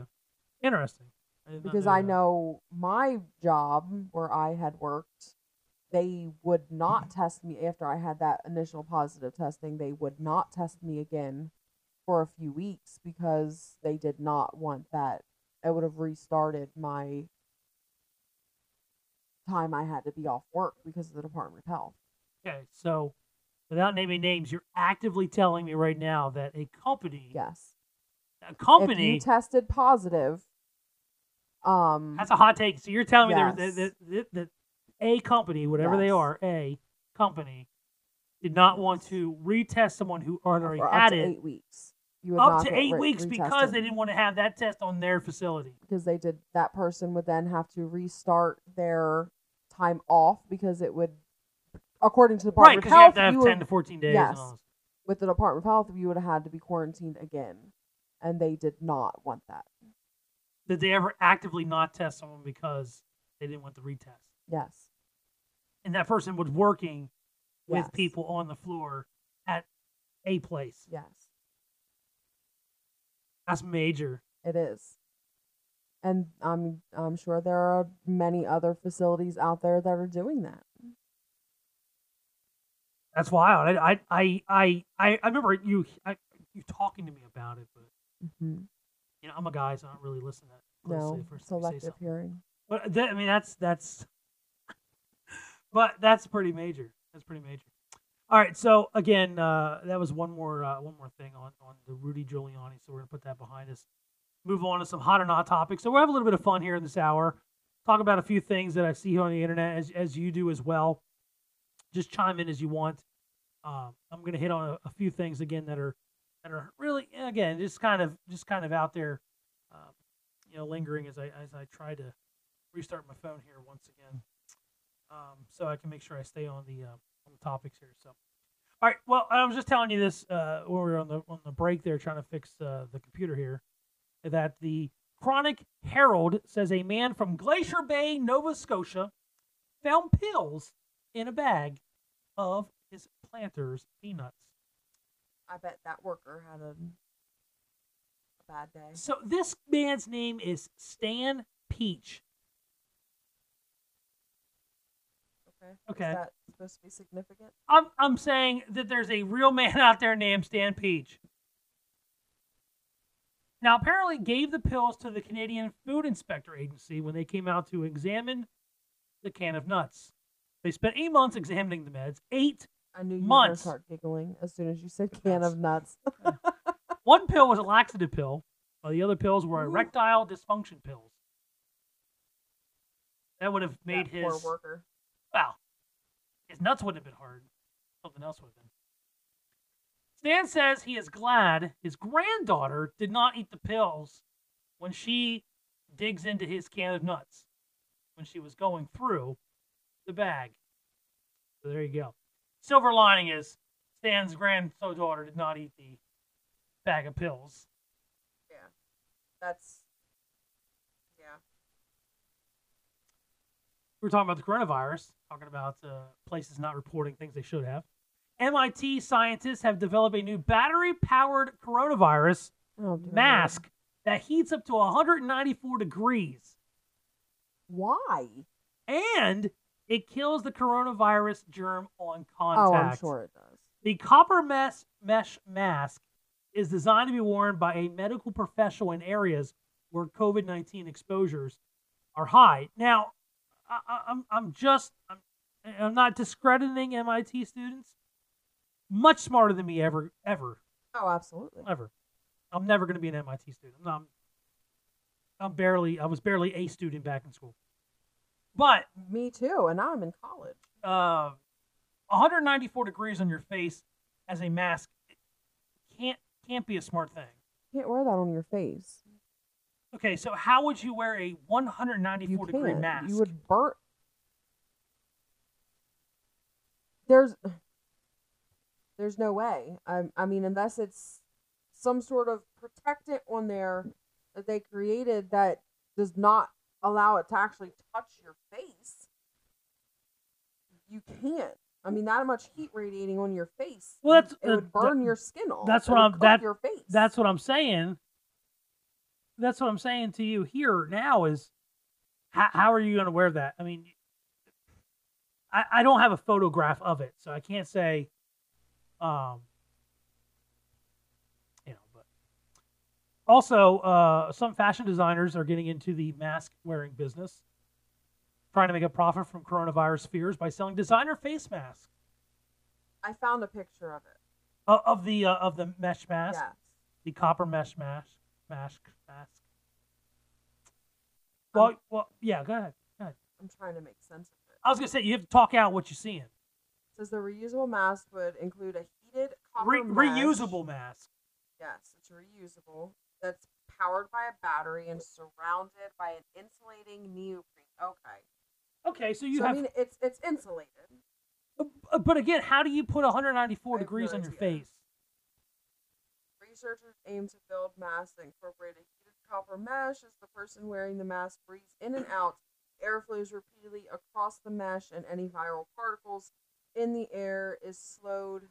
interesting. I Because know I know my job where I had worked, they would not test me after I had that initial positive testing. They would not test me again for a few weeks because they did not want that. It would have restarted my time I had to be off work because of the Department of Health. Okay, so without naming names, you're actively telling me right now that a company, Yes. a company tested positive, um, That's a hot take. So you're telling me there Yes. that, that, that, that a company, whatever they are, a company, did not want to retest someone who already for up had to it eight weeks. You up to eight re- weeks because they didn't want to have that test on their facility. because they did that person would then have to restart their time off because it would according to the Department because of you have to have you 10 would- to 14 days. yes And all this. with the Department of Health you would have had to be quarantined again and they did not want that Did they ever actively not test someone because they didn't want the retest? yes And that person was working with Yes. people on the floor at a place. yes That's major. it is and I'm I'm sure there are many other facilities out there that are doing that That's wild. I I I I, I remember you I, you talking to me about it, but hmm you know I'm a guy, so I don't really listen that no closely. First thing you say selective hearing But that, I mean, that's that's. But that's pretty major. That's pretty major. All right, so again, uh, that was one more uh, one more thing on on the Rudy Giuliani. So we're gonna put that behind us. Move on to some hot or not topics. So we'll have a little bit of fun here in this hour. Talk about a few things that I see here on the internet, as as you do as well. Just chime in as you want. Um, I'm gonna hit on a, a few things again that are that are really again just kind of just kind of out there, um, you know, lingering as I as I try to restart my phone here once again, um, so I can make sure I stay on the uh, on the topics here. So, all right. Well, I was just telling you this uh, when we were on the on the break there, trying to fix uh, the computer here, that the Chronicle Herald says a man from Glace Bay, Nova Scotia, found pills in a bag of his planter's peanuts. I bet that worker had a, a bad day So this man's name is Stan Peach. Okay is that supposed to be significant I'm I'm saying that there's a real man out there named Stan Peach. Now apparently gave the pills to the Canadian Food Inspector Agency when they came out to examine the can of nuts. They spent eight months examining the meds. Eight. I knew you were Months. gonna start giggling as soon as you said can of nuts. One pill was a laxative pill, while the other pills were erectile dysfunction pills. That would have made That poor his worker. Well, his nuts wouldn't have been hard. Something else would have been. Stan says he is glad his granddaughter did not eat the pills when she digs into his can of nuts when she was going through the bag. So there you go. Silver lining is Stan's granddaughter did not eat the bag of pills. Yeah, that's yeah. we were talking about the coronavirus, talking about uh, places not reporting things they should have. MIT scientists have developed a new battery powered coronavirus Oh, mask that heats up to 194 degrees Why? and it kills the coronavirus germ on contact. Oh. I'm sure it does. The copper mesh, mesh mask is designed to be worn by a medical professional in areas where COVID 19 exposures are high. Now, I, I, I'm, I'm just, I'm, I'm not discrediting MIT students. Much smarter than me ever, ever, Oh, absolutely. ever. I'm never going to be an MIT student. I'm, I'm barely, I was barely a student back in school. But Me too, and now I'm in college. uh, 194 degrees on your face as a mask can't can't be a smart thing. You can't wear that on your face. Okay, so how would you wear a You 194 degree can't. mask? You would burn. There's, there's no way. I, I mean, unless it's some sort of protectant on there that they created that does not allow it to actually touch your face. You can't. I mean, that much heat radiating on your face. Well, that's- it uh, would burn that- your skin off. that's what I'm- that- your face. That's what I'm saying. That's what I'm saying to you here now is how, how are you going to wear that? I mean, I, I don't have a photograph of it, so I can't say, um, you know, but also, uh, some fashion designers are getting into the mask wearing business, trying to make a profit from coronavirus fears by selling designer face masks. I found a picture of it. Uh, of the uh, of the mesh mask, Yes. the copper mesh mask, mask, mask. Well, well, yeah. Go ahead. Go ahead. I'm trying to make sense of it. I was gonna say you have to talk out what you're seeing. It says the reusable mask would include a heated copper Re- mesh. reusable mask. Yes, it's reusable. That's powered by a battery and surrounded by an insulating neoprene. Okay. Okay, so you so, have. I mean, it's it's insulated. but again, how do you put 194 degrees no on your idea. face? Researchers aim to build masks that incorporate a heated copper mesh as the person wearing the mask breathes in and out. Air flows repeatedly across the mesh, and any viral particles in the air is slowed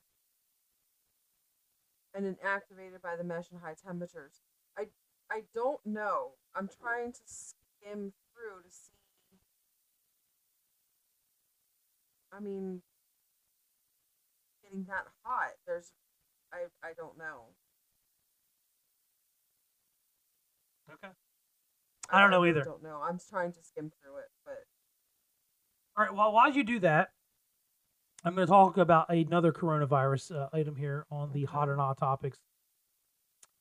and inactivated by the mesh in high temperatures. I I don't know. I'm trying to skim through to see. I mean, getting that hot. There's, I I don't know. Okay. I don't know either. Don't know. I'm trying to skim through it, but All right. Well, while you do that, I'm going to talk about another coronavirus uh, item here on the hot or not topics.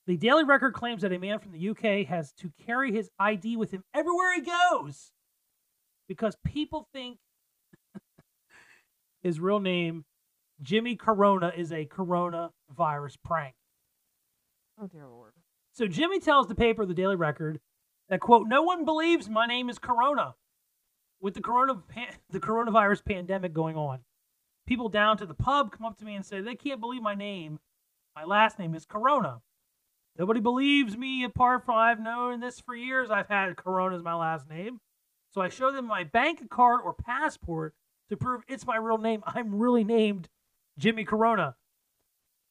The Daily Record claims that a man from the UK has to carry his ID with him everywhere he goes because people think his real name, Jimmy Corona, is a coronavirus prank. oh dear lord. So Jimmy tells the paper, the Daily Record, that quote, "No one believes my name is Corona." With the corona the coronavirus pandemic going on, people down to the pub come up to me and say they can't believe my name. My last name is Corona. Nobody believes me apart from I've known this for years. I've had Corona as my last name. So I show them my bank card or passport to prove it's my real name. I'm really named Jimmy Corona.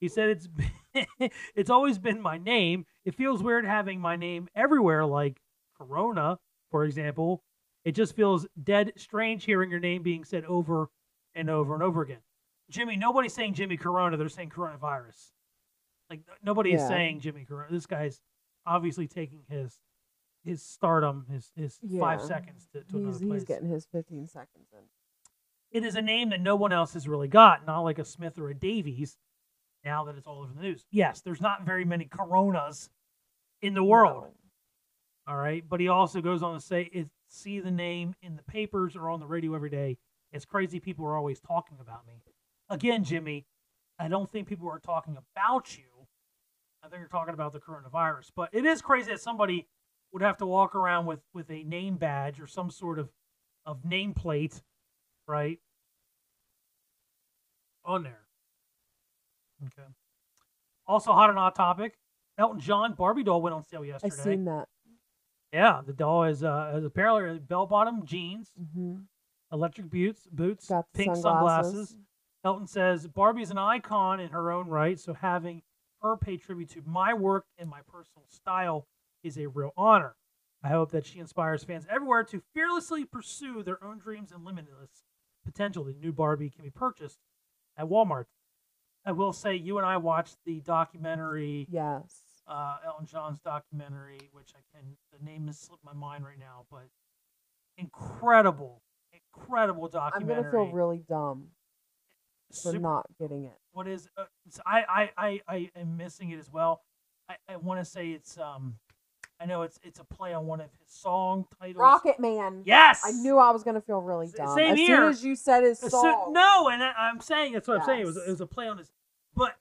He said it's it's always been my name. It feels weird having my name everywhere, like Corona, for example. It just feels dead strange hearing your name being said over and over and over again. Jimmy, nobody's saying Jimmy Corona. They're saying coronavirus. Like nobody is saying Jimmy Corona. This guy's obviously taking his his stardom, his his five seconds to, to He's another place. he's getting his 15 seconds in. It is a name that no one else has really got, not like a Smith or a Davies. Now that it's all over the news, yes, there's not very many Coronas in the world. All right, but he also goes on to say, "It see the name in the papers or on the radio every day. It's crazy. People are always talking about me." Again, Jimmy, I don't think people are talking about you. I think you're talking about the coronavirus. But it is crazy that somebody would have to walk around with with a name badge or some sort of of nameplate, right? On there. Okay. Also, hot and hot topic. Elton John Barbie doll went on sale yesterday. I yesterday. seen that. Yeah, the doll is uh is apparently bell bottom jeans, hmm electric boots, boots, Got pink sunglasses. sunglasses. Elton says Barbie is an icon in her own right, so having her pay tribute to my work and my personal style is a real honor. I hope that she inspires fans everywhere to fearlessly pursue their own dreams and limitless potential. The new Barbie can be purchased at Walmart. I will say, you and I watched the documentary Yes. uh, Elton John's documentary, which I can the name has slipped my mind right now, but incredible, incredible documentary. I'm gonna feel really dumb for Super- not getting it. what is uh, I, I I I am missing it as well. I, I want to say it's um I know it's it's a play on one of his song titles. Rocket Man. Yes, I knew I was gonna feel really dumb same as here. soon as you said his song. so- no, and I, I'm saying that's what I'm saying. It was it was a play on his, but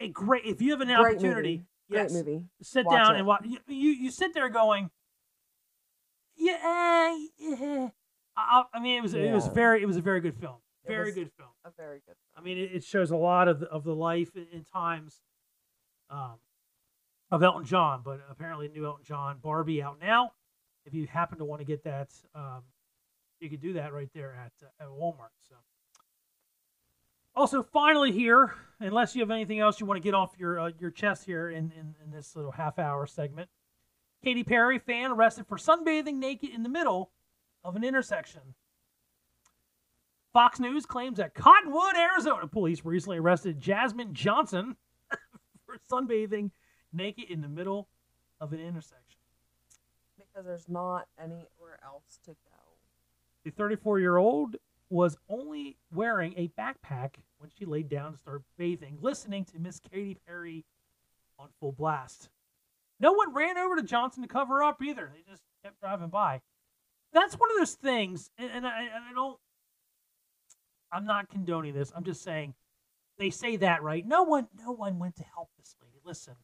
a great if you have an Great opportunity, movie. Great movie. sit Watch down it. and watch. You, you you sit there going, yeah, yeah. I, I mean, it was it was very it was a very good film. Very good film. A very good. I mean, it, it shows a lot of the, of the life and, and times um, of Elton John, but apparently new Elton John Barbie out now. If you happen to want to get that, um, you could do that right there at uh, at Walmart. So. Also, finally here, unless you have anything else you want to get off your uh, your chest here in, in, in this little half hour segment, Katy Perry fan arrested for sunbathing naked in the middle of an intersection. Fox News claims that Cottonwood, Arizona police recently arrested Jasmine Johnson for sunbathing naked in the middle of an intersection. Because there's not anywhere else to go. The 34 year old was only wearing a backpack when she laid down to start bathing, listening to Miss Katy Perry on full blast. No one ran over to Johnson to cover up either. They just kept driving by. That's one of those things, and, and I, and I don't. I'm not condoning this. I'm just saying they say that right. No one, no one went to help this lady. Listen,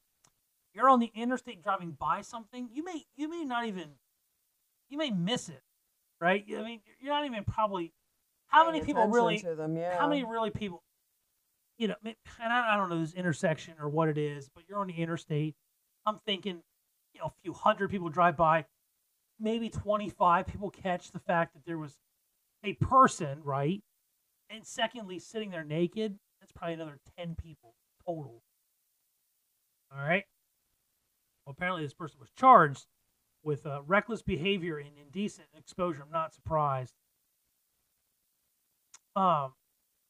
you're on the interstate driving by something. You may, you may not even, you may miss it, right? I mean, you're not even probably. How many people really? Them, yeah. How many really people? You know, and I, I don't know this intersection or what it is, but you're on the interstate. I'm thinking, you know, a few hundred people drive by, maybe 25 people catch the fact that there was a person, right? And secondly, sitting there naked, that's probably another 10 people total. All right. Well, apparently this person was charged with uh, reckless behavior and indecent exposure. I'm not surprised. Um,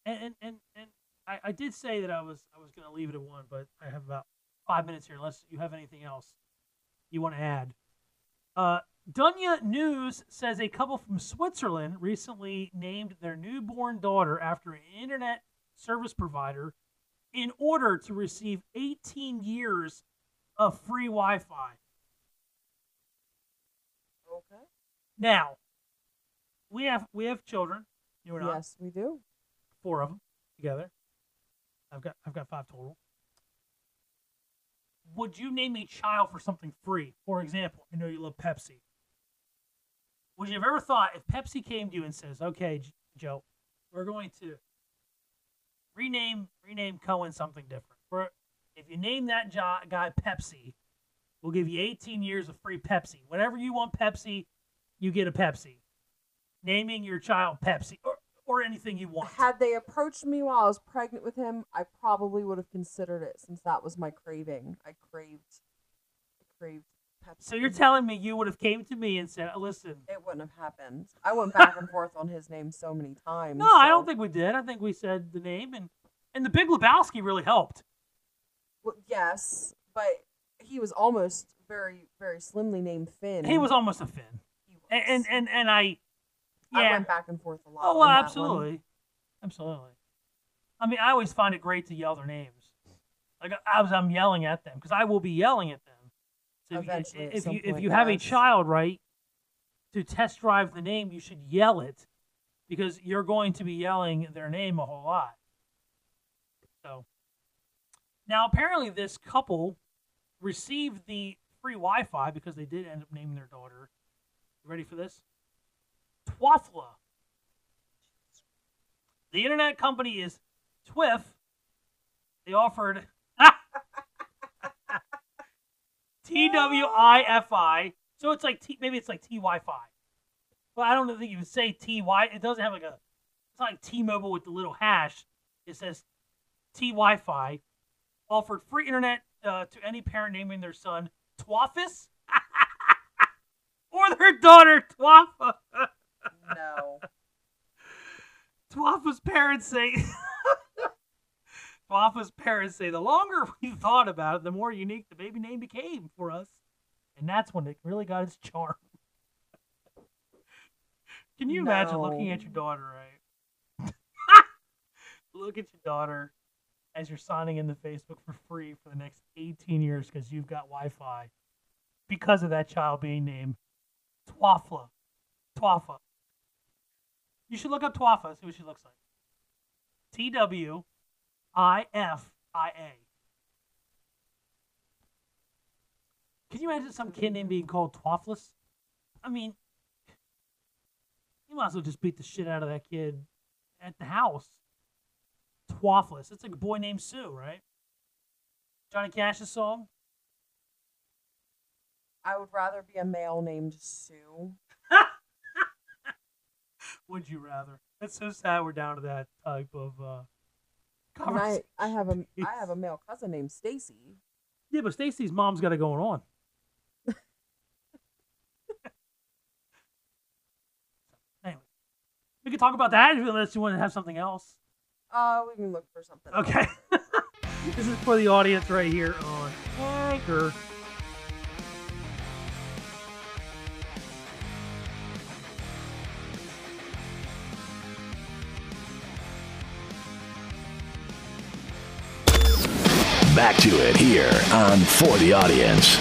and and and, and I, I did say that I was I was going to leave it at one, but I have about five minutes here. Unless you have anything else you want to add. Uh, Dunya News says a couple from Switzerland recently named their newborn daughter after an internet service provider in order to receive 18 years of free Wi-Fi. Okay. Now, we have we have children. You and I, Yes, we do. four of them together. I've got I've got five total. Would you name a child for something free? For example, I know you love Pepsi. Would you have ever thought if Pepsi came to you and says, "Okay, Joe, we're going to rename rename Cohen something different. For if you name that guy Pepsi, we'll give you 18 years of free Pepsi. Whenever you want Pepsi, you get a Pepsi. Naming your child Pepsi or, or anything you want. Had they approached me while I was pregnant with him, I probably would have considered it since that was my craving. I craved, I craved Pepsi. So you're telling me you would have came to me and said, uh, "Listen, it wouldn't have happened. I went back and forth on his name so many times. no, I don't think we did. I think we said the name and and the Big Lebowski really helped. Well, yes, but he was almost very, very slimly named Finn. He was almost a Finn, He was. and and and, and I, I yeah, went back and forth a lot. oh well, absolutely, absolutely. I mean, I always find it great to yell their names, like as I'm yelling at them, because I will be yelling at them. So if, Eventually, you, at if you if you have a child, right, to test drive the name, you should yell it, because you're going to be yelling their name a whole lot. So now apparently this couple received the free Wi-Fi because they did end up naming their daughter. You ready for this? Twafla. The internet company is Twiff. They offered T W I F I. So it's like T, maybe it's like T Wi Fi. Well, I don't think you would say T Y. It doesn't have like a. It's not like T Mobile with the little hash. It says T Wi Fi. Offered free internet uh, to any parent naming their son Twaffus or their daughter Twaffa. No. Twaffa's parents say. Twaffa's parents say the longer we thought about it, the more unique the baby name became for us, and that's when it really got its charm. Can you imagine looking at your daughter, right? Look at your daughter as you're signing into Facebook for free for the next 18 years because you've got Wi-Fi because of that child being named Twafla. Twaffa. You should look up Twaffa, see what she looks like. T W I F I A. Can you imagine some kid name being called Twaffless? I mean, you might as well just beat the shit out of that kid at the house. Twaffless. It's like a boy named Sue, right? Johnny Cash's song. I would rather be a male named Sue. Would you rather? It's so sad we're down to that type of uh, conversation. I, I have a I have a male cousin named Stacy. Yeah, but Stacy's mom's got it going on. anyway, we can talk about that unless you want to have something else. Uh, we can look for something. Okay. this is for the audience right here on Anchor. Back to it here on For the Audience.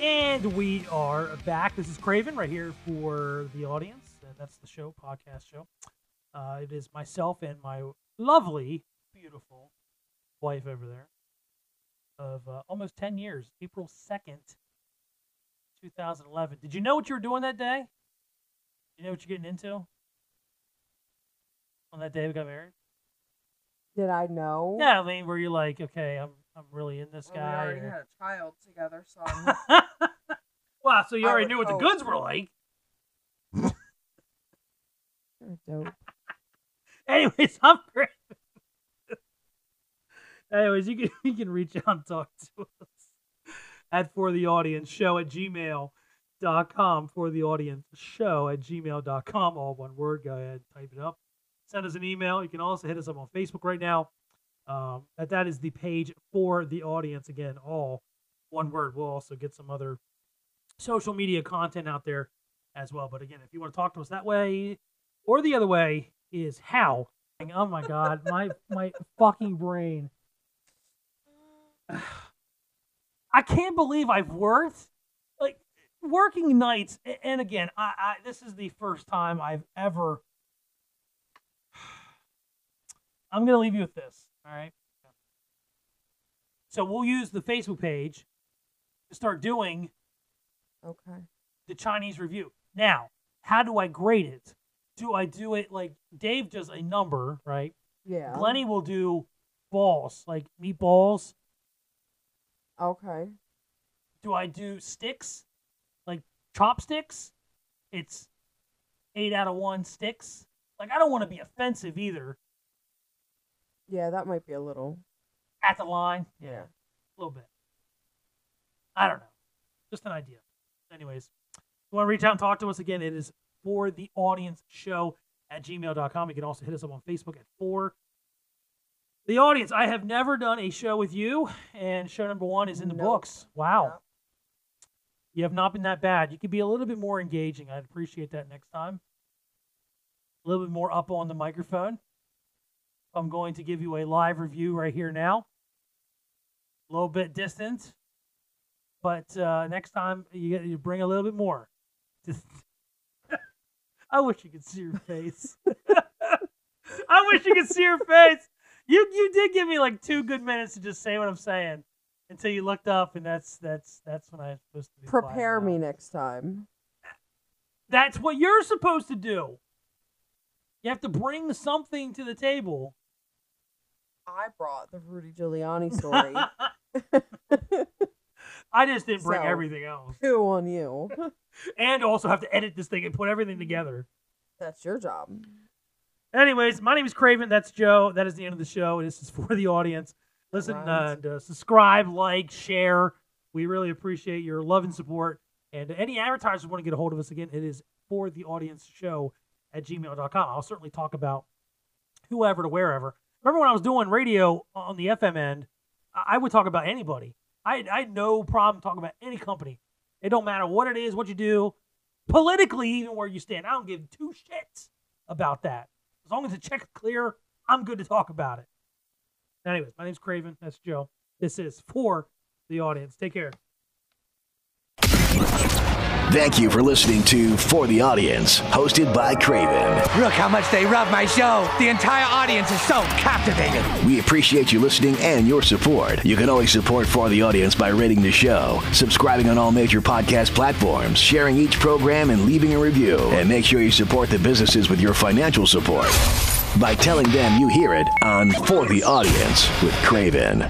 And we are back. This is Craven right here for the audience. That's the show, podcast show. Uh, it is myself and my lovely, beautiful wife over there of uh, almost 10 years, April 2nd, 2011. Did you know what you were doing that day? You know what you're getting into? On that day we got married? Did I know? Yeah, I mean, were you like, okay, I'm I'm really in this Well, we already or- had a child together, so I'm wow, so you I already would knew what the goods were like. You're dope. Anyways, I'm great. Anyways, you can you can reach out and talk to us at for the audience show at gmail.com for the audience show at gmail.com all one word go ahead type it up. Send us an email. You can also hit us up on facebook right now. Um, that that is the page for the audience. Again all one word. We'll also get some other social media content out there as well. But again if you want to talk to us that way or the other way is how? Oh my god my my fucking brain i can't believe i've worked like working nights and again i, I this is the first time i've ever i'm gonna leave you with this all right so we'll use the facebook page to start doing Okay. the Chinese review. Now, how do I grade it? Do I do it like Dave does a number, right? Yeah. Glenny will do balls, like meatballs. Okay. Do I do sticks, like chopsticks? It's eight out of one sticks. Like I don't want to be offensive either. Yeah, that might be a little. At the line, yeah, Yeah. a little bit. I don't know, just an idea. Anyways, if you want to reach out and talk to us again, it is for the audience show at gmail.com. You can also hit us up on Facebook at for the audience. I have never done a show with you, and show number one is in the Nope. books. Wow. Yep. You have not been that bad. You could be a little bit more engaging. I'd appreciate that next time. A little bit more up on the microphone. I'm going to give you a live review right here now. A little bit distant, but uh, next time you get you bring a little bit more. Just, I wish you could see your face. I wish you could see your face. You you did give me like two good minutes to just say what I'm saying until you looked up, and that's that's that's when I was supposed to be. Prepare me next time. That's what you're supposed to do. You have to bring something to the table. I brought the Rudy Giuliani story. I just didn't bring So- everything else, Who on you? and also have to edit this thing and put everything mm-hmm. together. That's your job. Anyways, my name is Craven. That's Joe. That is the end of the show. This is for the audience. Listen, uh, Right. and, uh, subscribe, like, share. We really appreciate your love and support. And any advertisers want to get a hold of us again, it is for the audience show at gmail.com. I'll certainly talk about whoever to wherever. Remember when I was doing radio on the FM end, I I would talk about anybody. I, I had no problem talking about any company. It don't matter what it is, what you do, politically, even where you stand. I don't give two shits about that. As long as the check's clear, I'm good to talk about it. Anyways, my name's Craven. That's Joe. This is for the audience. Take care. Thank you for listening to For the Audience, hosted by Craven. Look how much they love my show. The entire audience is so captivated. We appreciate you listening and your support. You can always support For the Audience by rating the show, subscribing on all major podcast platforms, sharing each program, and leaving a review. And make sure you support the businesses with your financial support by telling them you hear it on For the Audience with Craven.